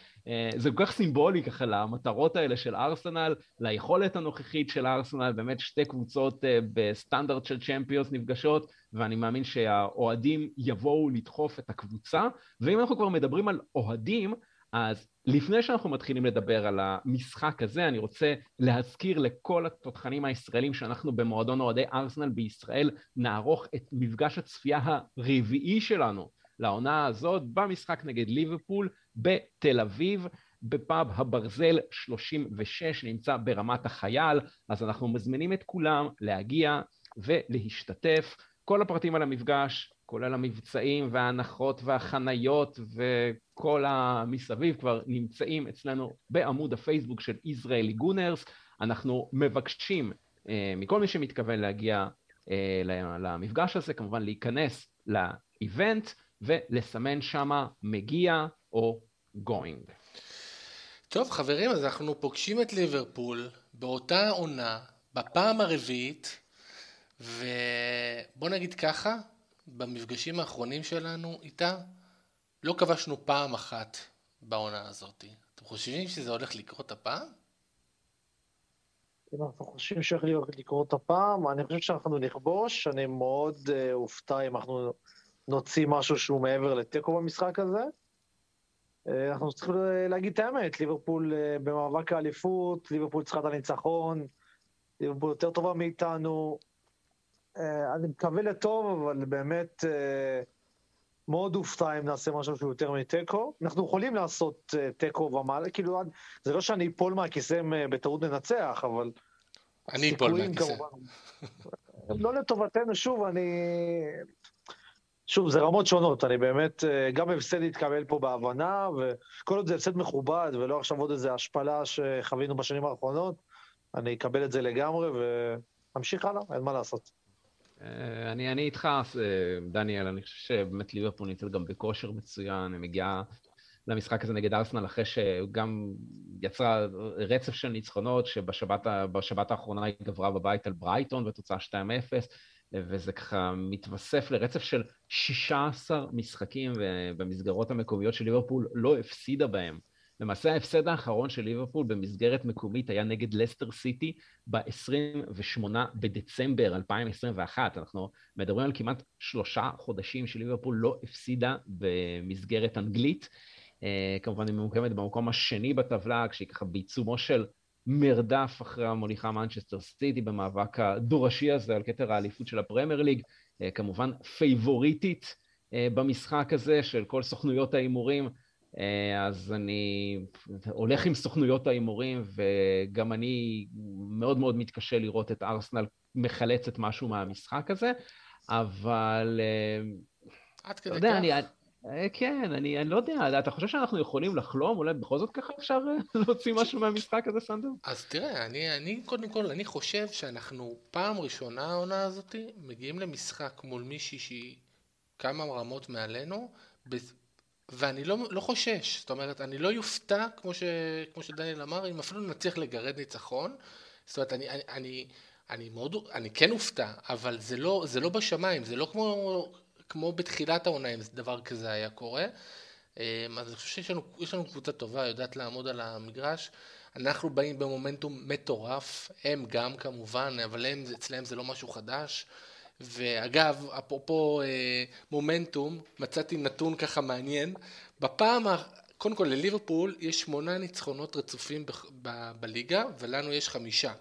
זה כל כך סימבולי ככה למטרות האלה של ארסנל, ליכולת הנוכחית של ארסנל, באמת שתי קבוצות אה, בסטנדרט של Champions נפגשות, ואני מאמין שהאוהדים יבואו לדחוף את הקבוצה, ואם אנחנו כבר מדברים על אוהדים, אז לפני שאנחנו מתחילים לדבר על המשחק הזה, אני רוצה להזכיר לכל התותחנים הישראלים שאנחנו במועדון אוהדי ארסנל בישראל נערוך את מפגש הצפייה הרביעי שלנו לעונה הזאת במשחק נגד ליברפול בתל אביב, בפאב הברזל 36 נמצא ברמת החייל, אז אנחנו מזמינים את כולם להגיע ולהשתתף. כל הפרטים על המפגש, כולל המבצעים וההנחות והחניות וכל המסביב כבר נמצאים אצלנו בעמוד הפייסבוק של ישראלי גונרס. אנחנו מבקשים אה, מכל מי שמתכוון להגיע אה, למפגש הזה, כמובן להיכנס לאיבנט ולסמן שמה מגיע או going. טוב חברים, אז אנחנו פוגשים את ליברפול באותה עונה, בפעם הרביעית, ובוא נגיד ככה, במפגשים האחרונים שלנו איתה, לא כבשנו פעם אחת בעונה הזאת. אתם חושבים שזה הולך לקרות הפעם? אם אנחנו חושבים שהולך לקרות הפעם, אני חושב שאנחנו נכבוש, אני מאוד uh, אופתע אם אנחנו נוציא משהו שהוא מעבר לתיקו במשחק הזה. אה, אנחנו צריכים להגיד את האמת, ליברפול אה, במאבק האליפות, ליברפול צריכה את הניצחון, ליברפול יותר טובה מאיתנו. אה, אני מקווה לטוב, אבל באמת מאוד אופתע אם נעשה משהו שהוא יותר מתיקו. אנחנו יכולים לעשות תיקו ומעלה, כאילו, זה לא שאני אפול מהכיסא בטעות ננצח, אבל... אני אפול מהכיסא. לא לטובתנו, שוב, אני... שוב, זה רמות שונות, אני באמת, אה, גם הפסד יתקבל פה בהבנה, וכל עוד זה הפסד מכובד, ולא עכשיו עוד איזו השפלה שחווינו בשנים האחרונות, אני אקבל את זה לגמרי, ונמשיך הלאה, אין מה לעשות. אה, אני, אני איתך, אה, דניאל, אני חושב שבאמת ליברפול נמצאת גם בכושר מצוין, היא מגיעה למשחק הזה נגד ארסנל, אחרי שגם יצרה רצף של ניצחונות, שבשבת האחרונה היא גברה בבית על ברייטון בתוצאה 2-0, וזה ככה מתווסף לרצף של 16 משחקים במסגרות המקומיות של ליברפול לא הפסידה בהם. למעשה ההפסד האחרון של ליברפול במסגרת מקומית היה נגד לסטר סיטי ב-28 בדצמבר 2021. אנחנו מדברים על כמעט שלושה חודשים שליברפול לא הפסידה במסגרת אנגלית. אה, כמובן היא ממוקמת במקום השני בטבלה, כשהיא ככה בעיצומו של מרדף אחרי המוליכה מנצ'סטר סיטי במאבק הדו-ראשי הזה על כתר האליפות של הפרמייר ליג. אה, כמובן פייבוריטית אה, במשחק הזה של כל סוכנויות ההימורים. אה, אז אני הולך עם סוכנויות ההימורים, וגם אני מאוד מאוד מתקשה לראות את ארסנל מחלצת משהו מהמשחק הזה, אבל... עד כדי כך. אני, כן, אני, אני לא יודע, אתה חושב שאנחנו יכולים לחלום? אולי בכל זאת ככה אפשר להוציא משהו מהמשחק הזה, סנדר? אז תראה, אני, אני קודם כל, אני חושב שאנחנו פעם ראשונה העונה הזאת מגיעים למשחק מול מישהי שהיא כמה רמות מעלינו, ואני לא, לא חושש, זאת אומרת, אני לא יופתע, כמו, ש, כמו שדניאל אמר, אם אפילו נצליח לגרד ניצחון. זאת אומרת, אני, אני, אני, אני מאוד, אני כן אופתע, אבל זה לא, זה לא בשמיים, זה לא כמו, כמו בתחילת העונה, אם דבר כזה היה קורה. אמ, אז אני חושב שיש לנו, לנו קבוצה טובה, יודעת לעמוד על המגרש. אנחנו באים במומנטום מטורף, הם גם כמובן, אבל הם, אצלם זה לא משהו חדש. ואגב, אפרופו אה, מומנטום, מצאתי נתון ככה מעניין. בפעם, קודם כל לליברפול יש שמונה ניצחונות רצופים ב- ב- בליגה, ולנו יש חמישה.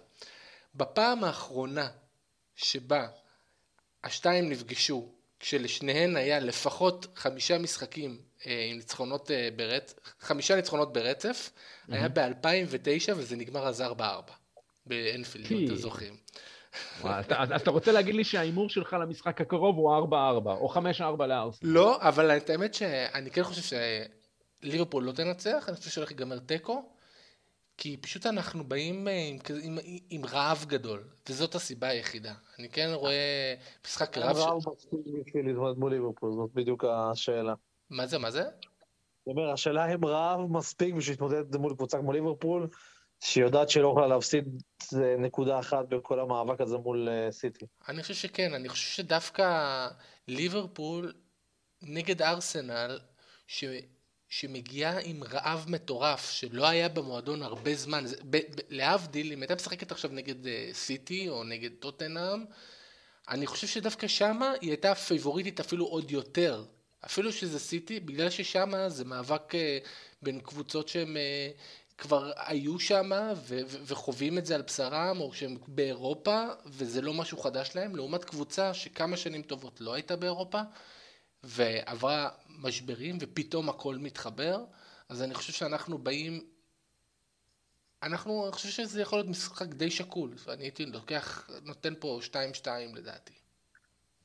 בפעם האחרונה שבה השתיים נפגשו, כשלשניהן היה לפחות חמישה משחקים אה, עם ניצחונות אה, ברצף, חמישה ניצחונות ברצף, mm-hmm. היה ב-2009 וזה נגמר אז 4-4 באנפילד, אם אתם זוכרים. אז אתה רוצה להגיד לי שההימור שלך למשחק הקרוב הוא 4-4, או 5-4 לארס. לא, אבל האמת שאני כן חושב שליברפול לא תנצח, אני חושב שהולך להיגמר תיקו, כי פשוט אנחנו באים אה, עם, עם, עם רעב גדול, וזאת הסיבה היחידה. אני כן רואה משחק רעב... רעב מספיק בשביל להתמודד מול ליברפול, זאת בדיוק השאלה. מה זה, מה זה? אני אומר, השאלה אם רעב מספיק בשביל להתמודד מול קבוצה כמו ליברפול, שהיא יודעת שהיא לא יכולה להפסיד נקודה אחת בכל המאבק הזה מול אה, סיטי. אני חושב שכן, אני חושב שדווקא ליברפול נגד ארסנל, ש... שמגיעה עם רעב מטורף, שלא היה במועדון הרבה זמן. להבדיל, אם הייתה משחקת עכשיו נגד אה, סיטי או נגד טוטנאם, אני חושב שדווקא שמה היא הייתה פייבוריטית אפילו עוד יותר. אפילו שזה סיטי, בגלל ששמה זה מאבק אה, בין קבוצות שהן כבר היו שם וחווים את זה על בשרם, או שהם באירופה, וזה לא משהו חדש להם, לעומת קבוצה שכמה שנים טובות לא הייתה באירופה, ועברה משברים, ופתאום הכל מתחבר, אז אני חושב שאנחנו באים... אנחנו, אני חושב שזה יכול להיות משחק די שקול, ואני הייתי לוקח, נותן פה 2-2 לדעתי.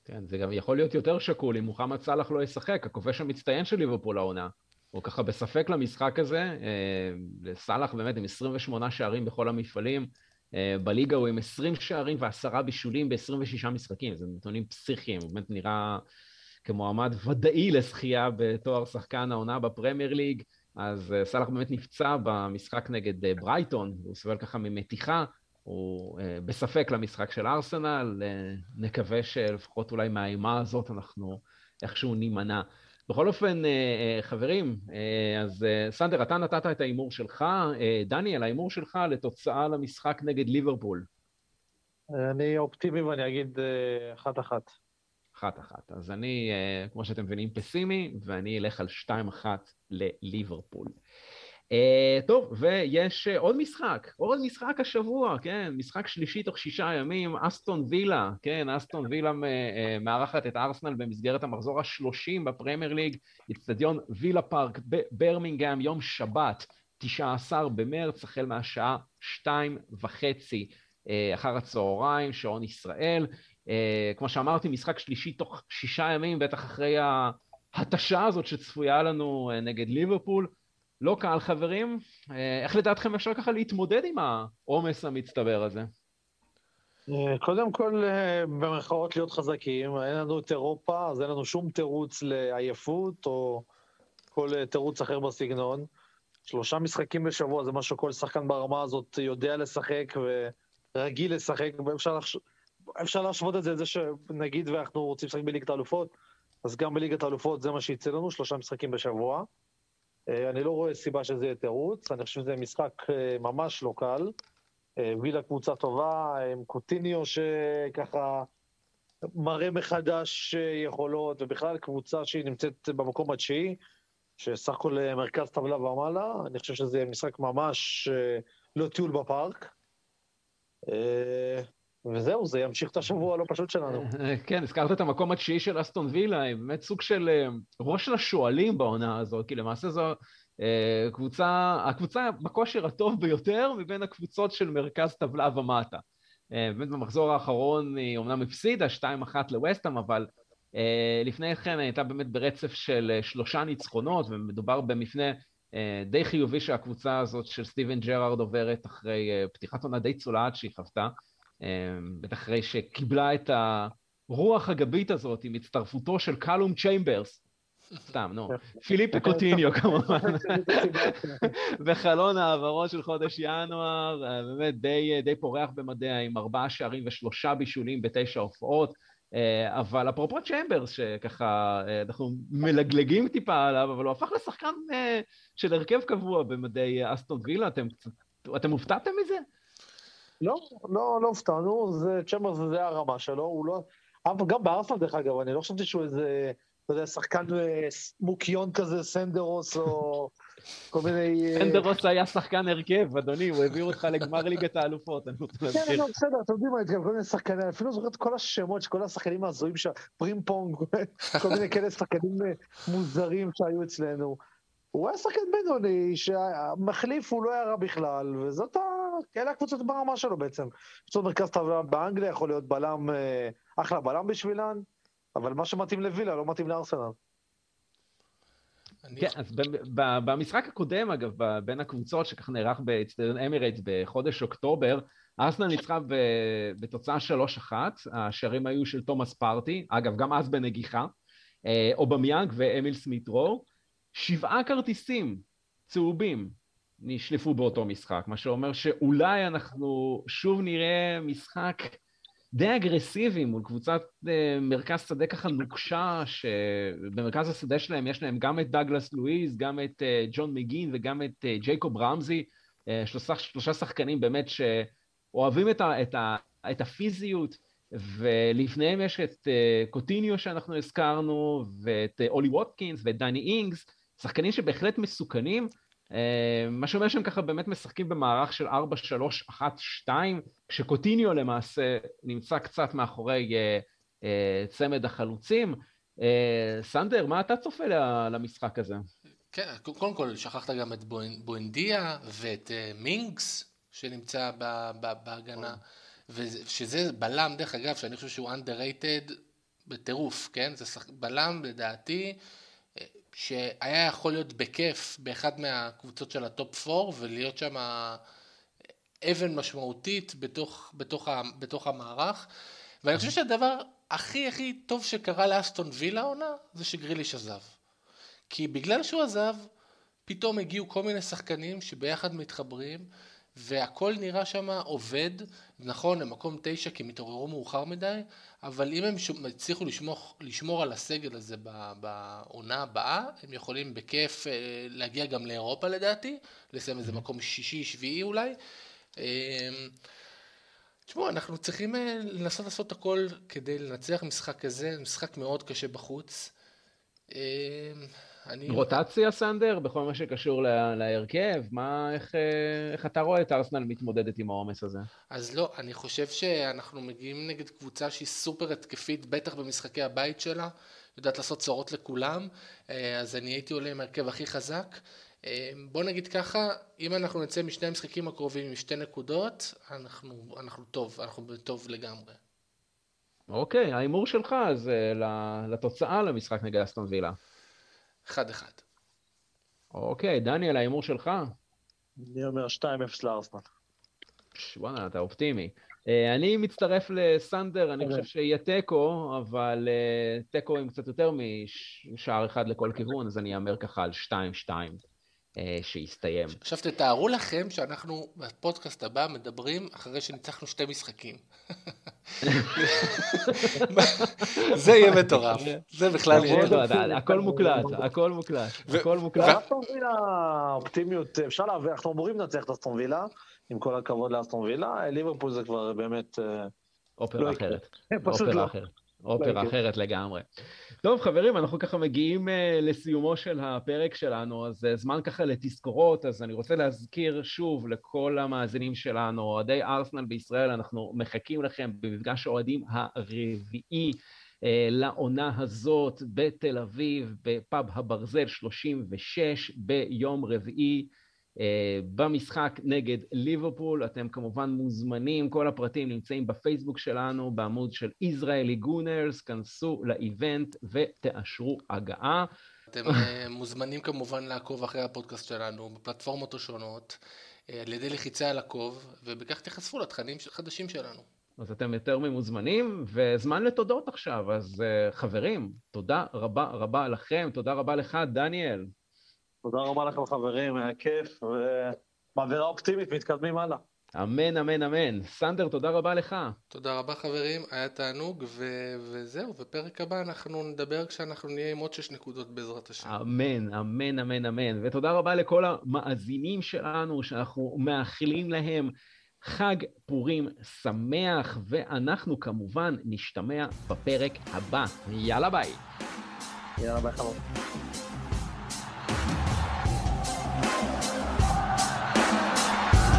כן, זה גם יכול להיות יותר שקול אם מוחמד סאלח לא ישחק, הכובש המצטיין של ליברפול העונה. הוא ככה בספק למשחק הזה, אה, סאלח באמת עם 28 שערים בכל המפעלים, אה, בליגה הוא עם 20 שערים ועשרה בישולים ב-26 משחקים, זה נתונים פסיכיים, הוא באמת נראה כמועמד ודאי לזכייה בתואר שחקן העונה בפרמייר ליג, אז אה, סאלח באמת נפצע במשחק נגד ברייטון, הוא סובל ככה ממתיחה, הוא בספק למשחק של ארסנל, נקווה שלפחות אולי מהאימה הזאת אנחנו איכשהו נימנע. בכל אופן, אה, אה, חברים, אה, אז סנדר, אתה נתת את ההימור שלך. דניאל, ההימור שלך לתוצאה למשחק נגד ליברפול. אני אופטימי ואני אגיד אחת-אחת. אחת-אחת. אז אני, כמו שאתם מבינים, פסימי, ואני אלך על שתיים-אחת לליברפול. Uh, טוב, ויש uh, עוד משחק, עוד משחק השבוע, כן, משחק שלישי תוך שישה ימים, אסטון וילה, כן, אסטון וילה מארחת את ארסנל במסגרת המחזור השלושים בפרמייר ליג, אצטדיון וילה פארק בברמינגהם, יום שבת, 19 במרץ, החל מהשעה שתיים וחצי אחר הצהריים, שעון ישראל. Uh, כמו שאמרתי, משחק שלישי תוך שישה ימים, בטח אחרי ההתשה הזאת שצפויה לנו uh, נגד ליברפול. לא קל חברים, אה, איך לדעתכם אפשר ככה להתמודד עם העומס המצטבר הזה? אה, קודם כל, אה, במרכאות להיות חזקים, אין לנו את אירופה, אז אין לנו שום תירוץ לעייפות או, כל אה, תירוץ אחר בסגנון. שלושה משחקים בשבוע זה משהו שכל שחקן ברמה הזאת יודע לשחק ורגיל לשחק, ואפשר לחש... אפשר להשוות את זה לזה שנגיד ואנחנו רוצים לשחק בליגת האלופות, אז גם בליגת האלופות זה מה שיצא לנו, שלושה משחקים בשבוע. אה, אני לא רואה סיבה שזה יהיה תירוץ, אני חושב שזה משחק אה, ממש לא קל. וילה קבוצה טובה, עם קוטיניו שככה מראה מחדש יכולות, ובכלל קבוצה שהיא נמצאת במקום התשיעי, שסך הכל אה, מרכז טבלה ומעלה, אני חושב שזה משחק ממש אה, לא טיול בפארק. אה, וזהו, זה ימשיך את השבוע הלא פשוט שלנו. כן, הזכרת את המקום התשיעי של אסטון וילה, היא באמת סוג של ראש לשועלים בעונה הזאת, כי למעשה זו קבוצה, הקבוצה בכושר הטוב ביותר מבין הקבוצות של מרכז טבלה ומטה. באמת במחזור האחרון היא אומנם הפסידה 2-1 לווסטהאם, אבל אה, לפני כן הייתה באמת ברצף של אה, שלושה ניצחונות, ומדובר במפנה אה, די חיובי שהקבוצה הזאת של סטיבן ג'רארד עוברת אחרי פתיחת עונה די צולעת שהיא חוותה, בטח אחרי שקיבלה את הרוח הגבית הזאת עם הצטרפותו של קלום צ'יימברס, סתם, נו, פיליפ קוטיניו כמובן, בחלון העברות של חודש ינואר, באמת די, די פורח במדיה עם ארבעה שערים ושלושה בישולים בתשע הופעות. אה, אבל אפרופו צ'מברס, שככה אה, אנחנו מלגלגים טיפה עליו, אבל הוא הפך לשחקן אה, של הרכב קבוע במדי אסטון וילה, אתם, אתם הופתעתם מזה? לא, לא, לא הופתענו, זה צ'מברס זה הרמה שלו, הוא לא... גם בארסנל דרך אגב, אני לא חשבתי שהוא איזה, אתה יודע, שחקן מוקיון כזה, סנדרוס או כל מיני... אה, סנדרוס היה שחקן הרכב, אדוני, הוא העביר אותך לגמר ליגת האלופות, אני רוצה להזכיר. כן, לא, בסדר, אתם יודעים מה, התכוון, כל מיני שחקנים, אפילו זוכר את כל השמות של כל השחקנים ההזויים, שם, פרים פונג, כל מיני כאלה שחקנים אה, מוזרים שהיו אצלנו. הוא היה שחקן בינוני, שהמחליף הוא לא היה רע בכלל, וזאת ה... אלה הקבוצות ברמה שלו בעצם. קבוצות מרכז טבלה באנגליה יכול להיות בלם, אה, אחלה בלם בשבילן, אבל מה שמתאים לווילה לא מתאים לארסנל. כן, אז במשחק הקודם, אגב, בין הקבוצות שככה נערך באצטדיון אמירייטס בחודש אוקטובר, ארסנל ניצחה בתוצאה 3-1, השערים היו של תומאס פארטי, אגב, גם אז בנגיחה, אה, אובמיאנג ואמיל סמיטרו, שבעה כרטיסים צהובים נשלפו באותו משחק, מה שאומר שאולי אנחנו שוב נראה משחק די אגרסיביים מול קבוצת אה, מרכז שדה ככה נוקשה, שבמרכז השדה שלהם יש להם גם את דאגלס לואיז, גם את אה, ג'ון מגין וגם את אה, ג'ייקוב רמזי, uh, שלושה, שלושה שחקנים באמת שאוהבים את, ה, את, ה, את הפיזיות, ולפניהם יש את uh, קוטיניו שאנחנו הזכרנו, ואת uh, אולי ווטקינס ואת דני אינגס, שחקנים שבהחלט מסוכנים, אה, מה שאומר שהם ככה באמת משחקים במערך של 4, 3, 1, 2, כשקוטיניו למעשה נמצא קצת מאחורי uh, uh, צמד החלוצים. סנדר, מה אתה צופה למשחק הזה? כן, קודם כל שכחת גם את בואנדיה ואת מינגס שנמצא בהגנה, ושזה בלם, דרך אגב, שאני חושב שהוא underrated בטירוף, כן? זה. בלם לדעתי. שהיה יכול להיות בכיף באחד מהקבוצות של ה top 4 ולהיות שם אבן משמעותית בתוך, בתוך, בתוך המערך. ואני חושב שהדבר הכי הכי טוב שקרה לאסטון וילה העונה זה שגריליש עזב. כי בגלל שהוא עזב, פתאום הגיעו כל מיני שחקנים שביחד מתחברים, והכל נראה שם עובד, נכון, למקום תשע כי הם התעוררו מאוחר מדי, אבל אם הם הצליחו לשמור, לשמור על הסגל הזה בעונה הבאה, הם יכולים בכיף אה, להגיע גם לאירופה לדעתי, לסיים איזה מקום שישי, שביעי אולי. אמ, תשמעו, אנחנו צריכים אה, לנסות לעשות הכל כדי לנצח משחק כזה, משחק מאוד קשה בחוץ. אני... רוטציה סנדר בכל מה שקשור לה, להרכב? מה, איך, אה, איך אתה רואה את ארסנל מתמודדת עם העומס הזה? אז לא, אני חושב שאנחנו מגיעים נגד קבוצה שהיא סופר התקפית, בטח במשחקי הבית שלה, יודעת לעשות צרות לכולם, אה, אז אני הייתי עולה עם ההרכב הכי חזק. אה, בוא נגיד ככה, אם אנחנו נצא משני המשחקים הקרובים עם שתי נקודות, אנחנו, אנחנו טוב, אנחנו טוב לגמרי. אוקיי, ההימור שלך זה לתוצאה למשחק נגד אסטון וילה. אחד אחד. אוקיי, דניאל, ההימור שלך? אני אומר 2-0 לארסנל. וואלה, אתה אופטימי. אה, אני מצטרף לסנדר, אני חושב שיהיה תיקו, אבל אה, תיקו עם קצת יותר משער אחד לכל כיוון, אז אני אאמר ככה על 2-2 אה, שיסתיים. עכשיו תתארו לכם שאנחנו בפודקאסט הבא מדברים אחרי שניצחנו שתי משחקים. זה יהיה מטורף, זה בכלל יהיה... הכל מוקלט, הכל מוקלט, הכל מוקלט. אסטון וילה, אופטימיות, אפשר להבין, אנחנו אמורים לנצח את אסטון וילה, עם כל הכבוד לאסטון וילה, ליברפול זה כבר באמת... אה, אופרה לא אחרת. אופרה לא. אחרת. אופרה אחרת לגמרי. טוב, חברים, אנחנו ככה מגיעים uh, לסיומו של הפרק שלנו, אז uh, זמן ככה לתזכורות, אז אני רוצה להזכיר שוב לכל המאזינים שלנו, אוהדי ארסנל בישראל, אנחנו מחכים לכם במפגש האוהדים הרביעי uh, לעונה הזאת בתל אביב, בפאב הברזל 36, ביום רביעי. Uh, במשחק נגד ליברפול. אתם כמובן מוזמנים, כל הפרטים נמצאים בפייסבוק שלנו, בעמוד של ישראלי גונרס, כנסו לאיבנט ותאשרו הגעה. אתם uh, מוזמנים כמובן לעקוב אחרי הפודקאסט שלנו בפלטפורמות השונות, uh, על ידי לחיצה על עקוב, ובכך תיחשפו לתכנים חדשים שלנו. אז אתם יותר ממוזמנים, וזמן לתודות עכשיו. אז uh, חברים, תודה רבה רבה לכם, תודה רבה לך, דניאל. תודה רבה לכם חברים, היה כיף, ומעבירה אופטימית, מתקדמים הלאה. אמן, אמן, אמן. סנדר, תודה רבה לך. תודה רבה חברים, היה תענוג, ו- וזהו, בפרק הבא אנחנו נדבר כשאנחנו נהיה עם עוד שש נקודות בעזרת השם. אמן, אמן, אמן, אמן. ותודה רבה לכל המאזינים שלנו, שאנחנו מאחלים להם חג פורים שמח, ואנחנו כמובן נשתמע בפרק הבא. יאללה ביי. יאללה ביי חמור.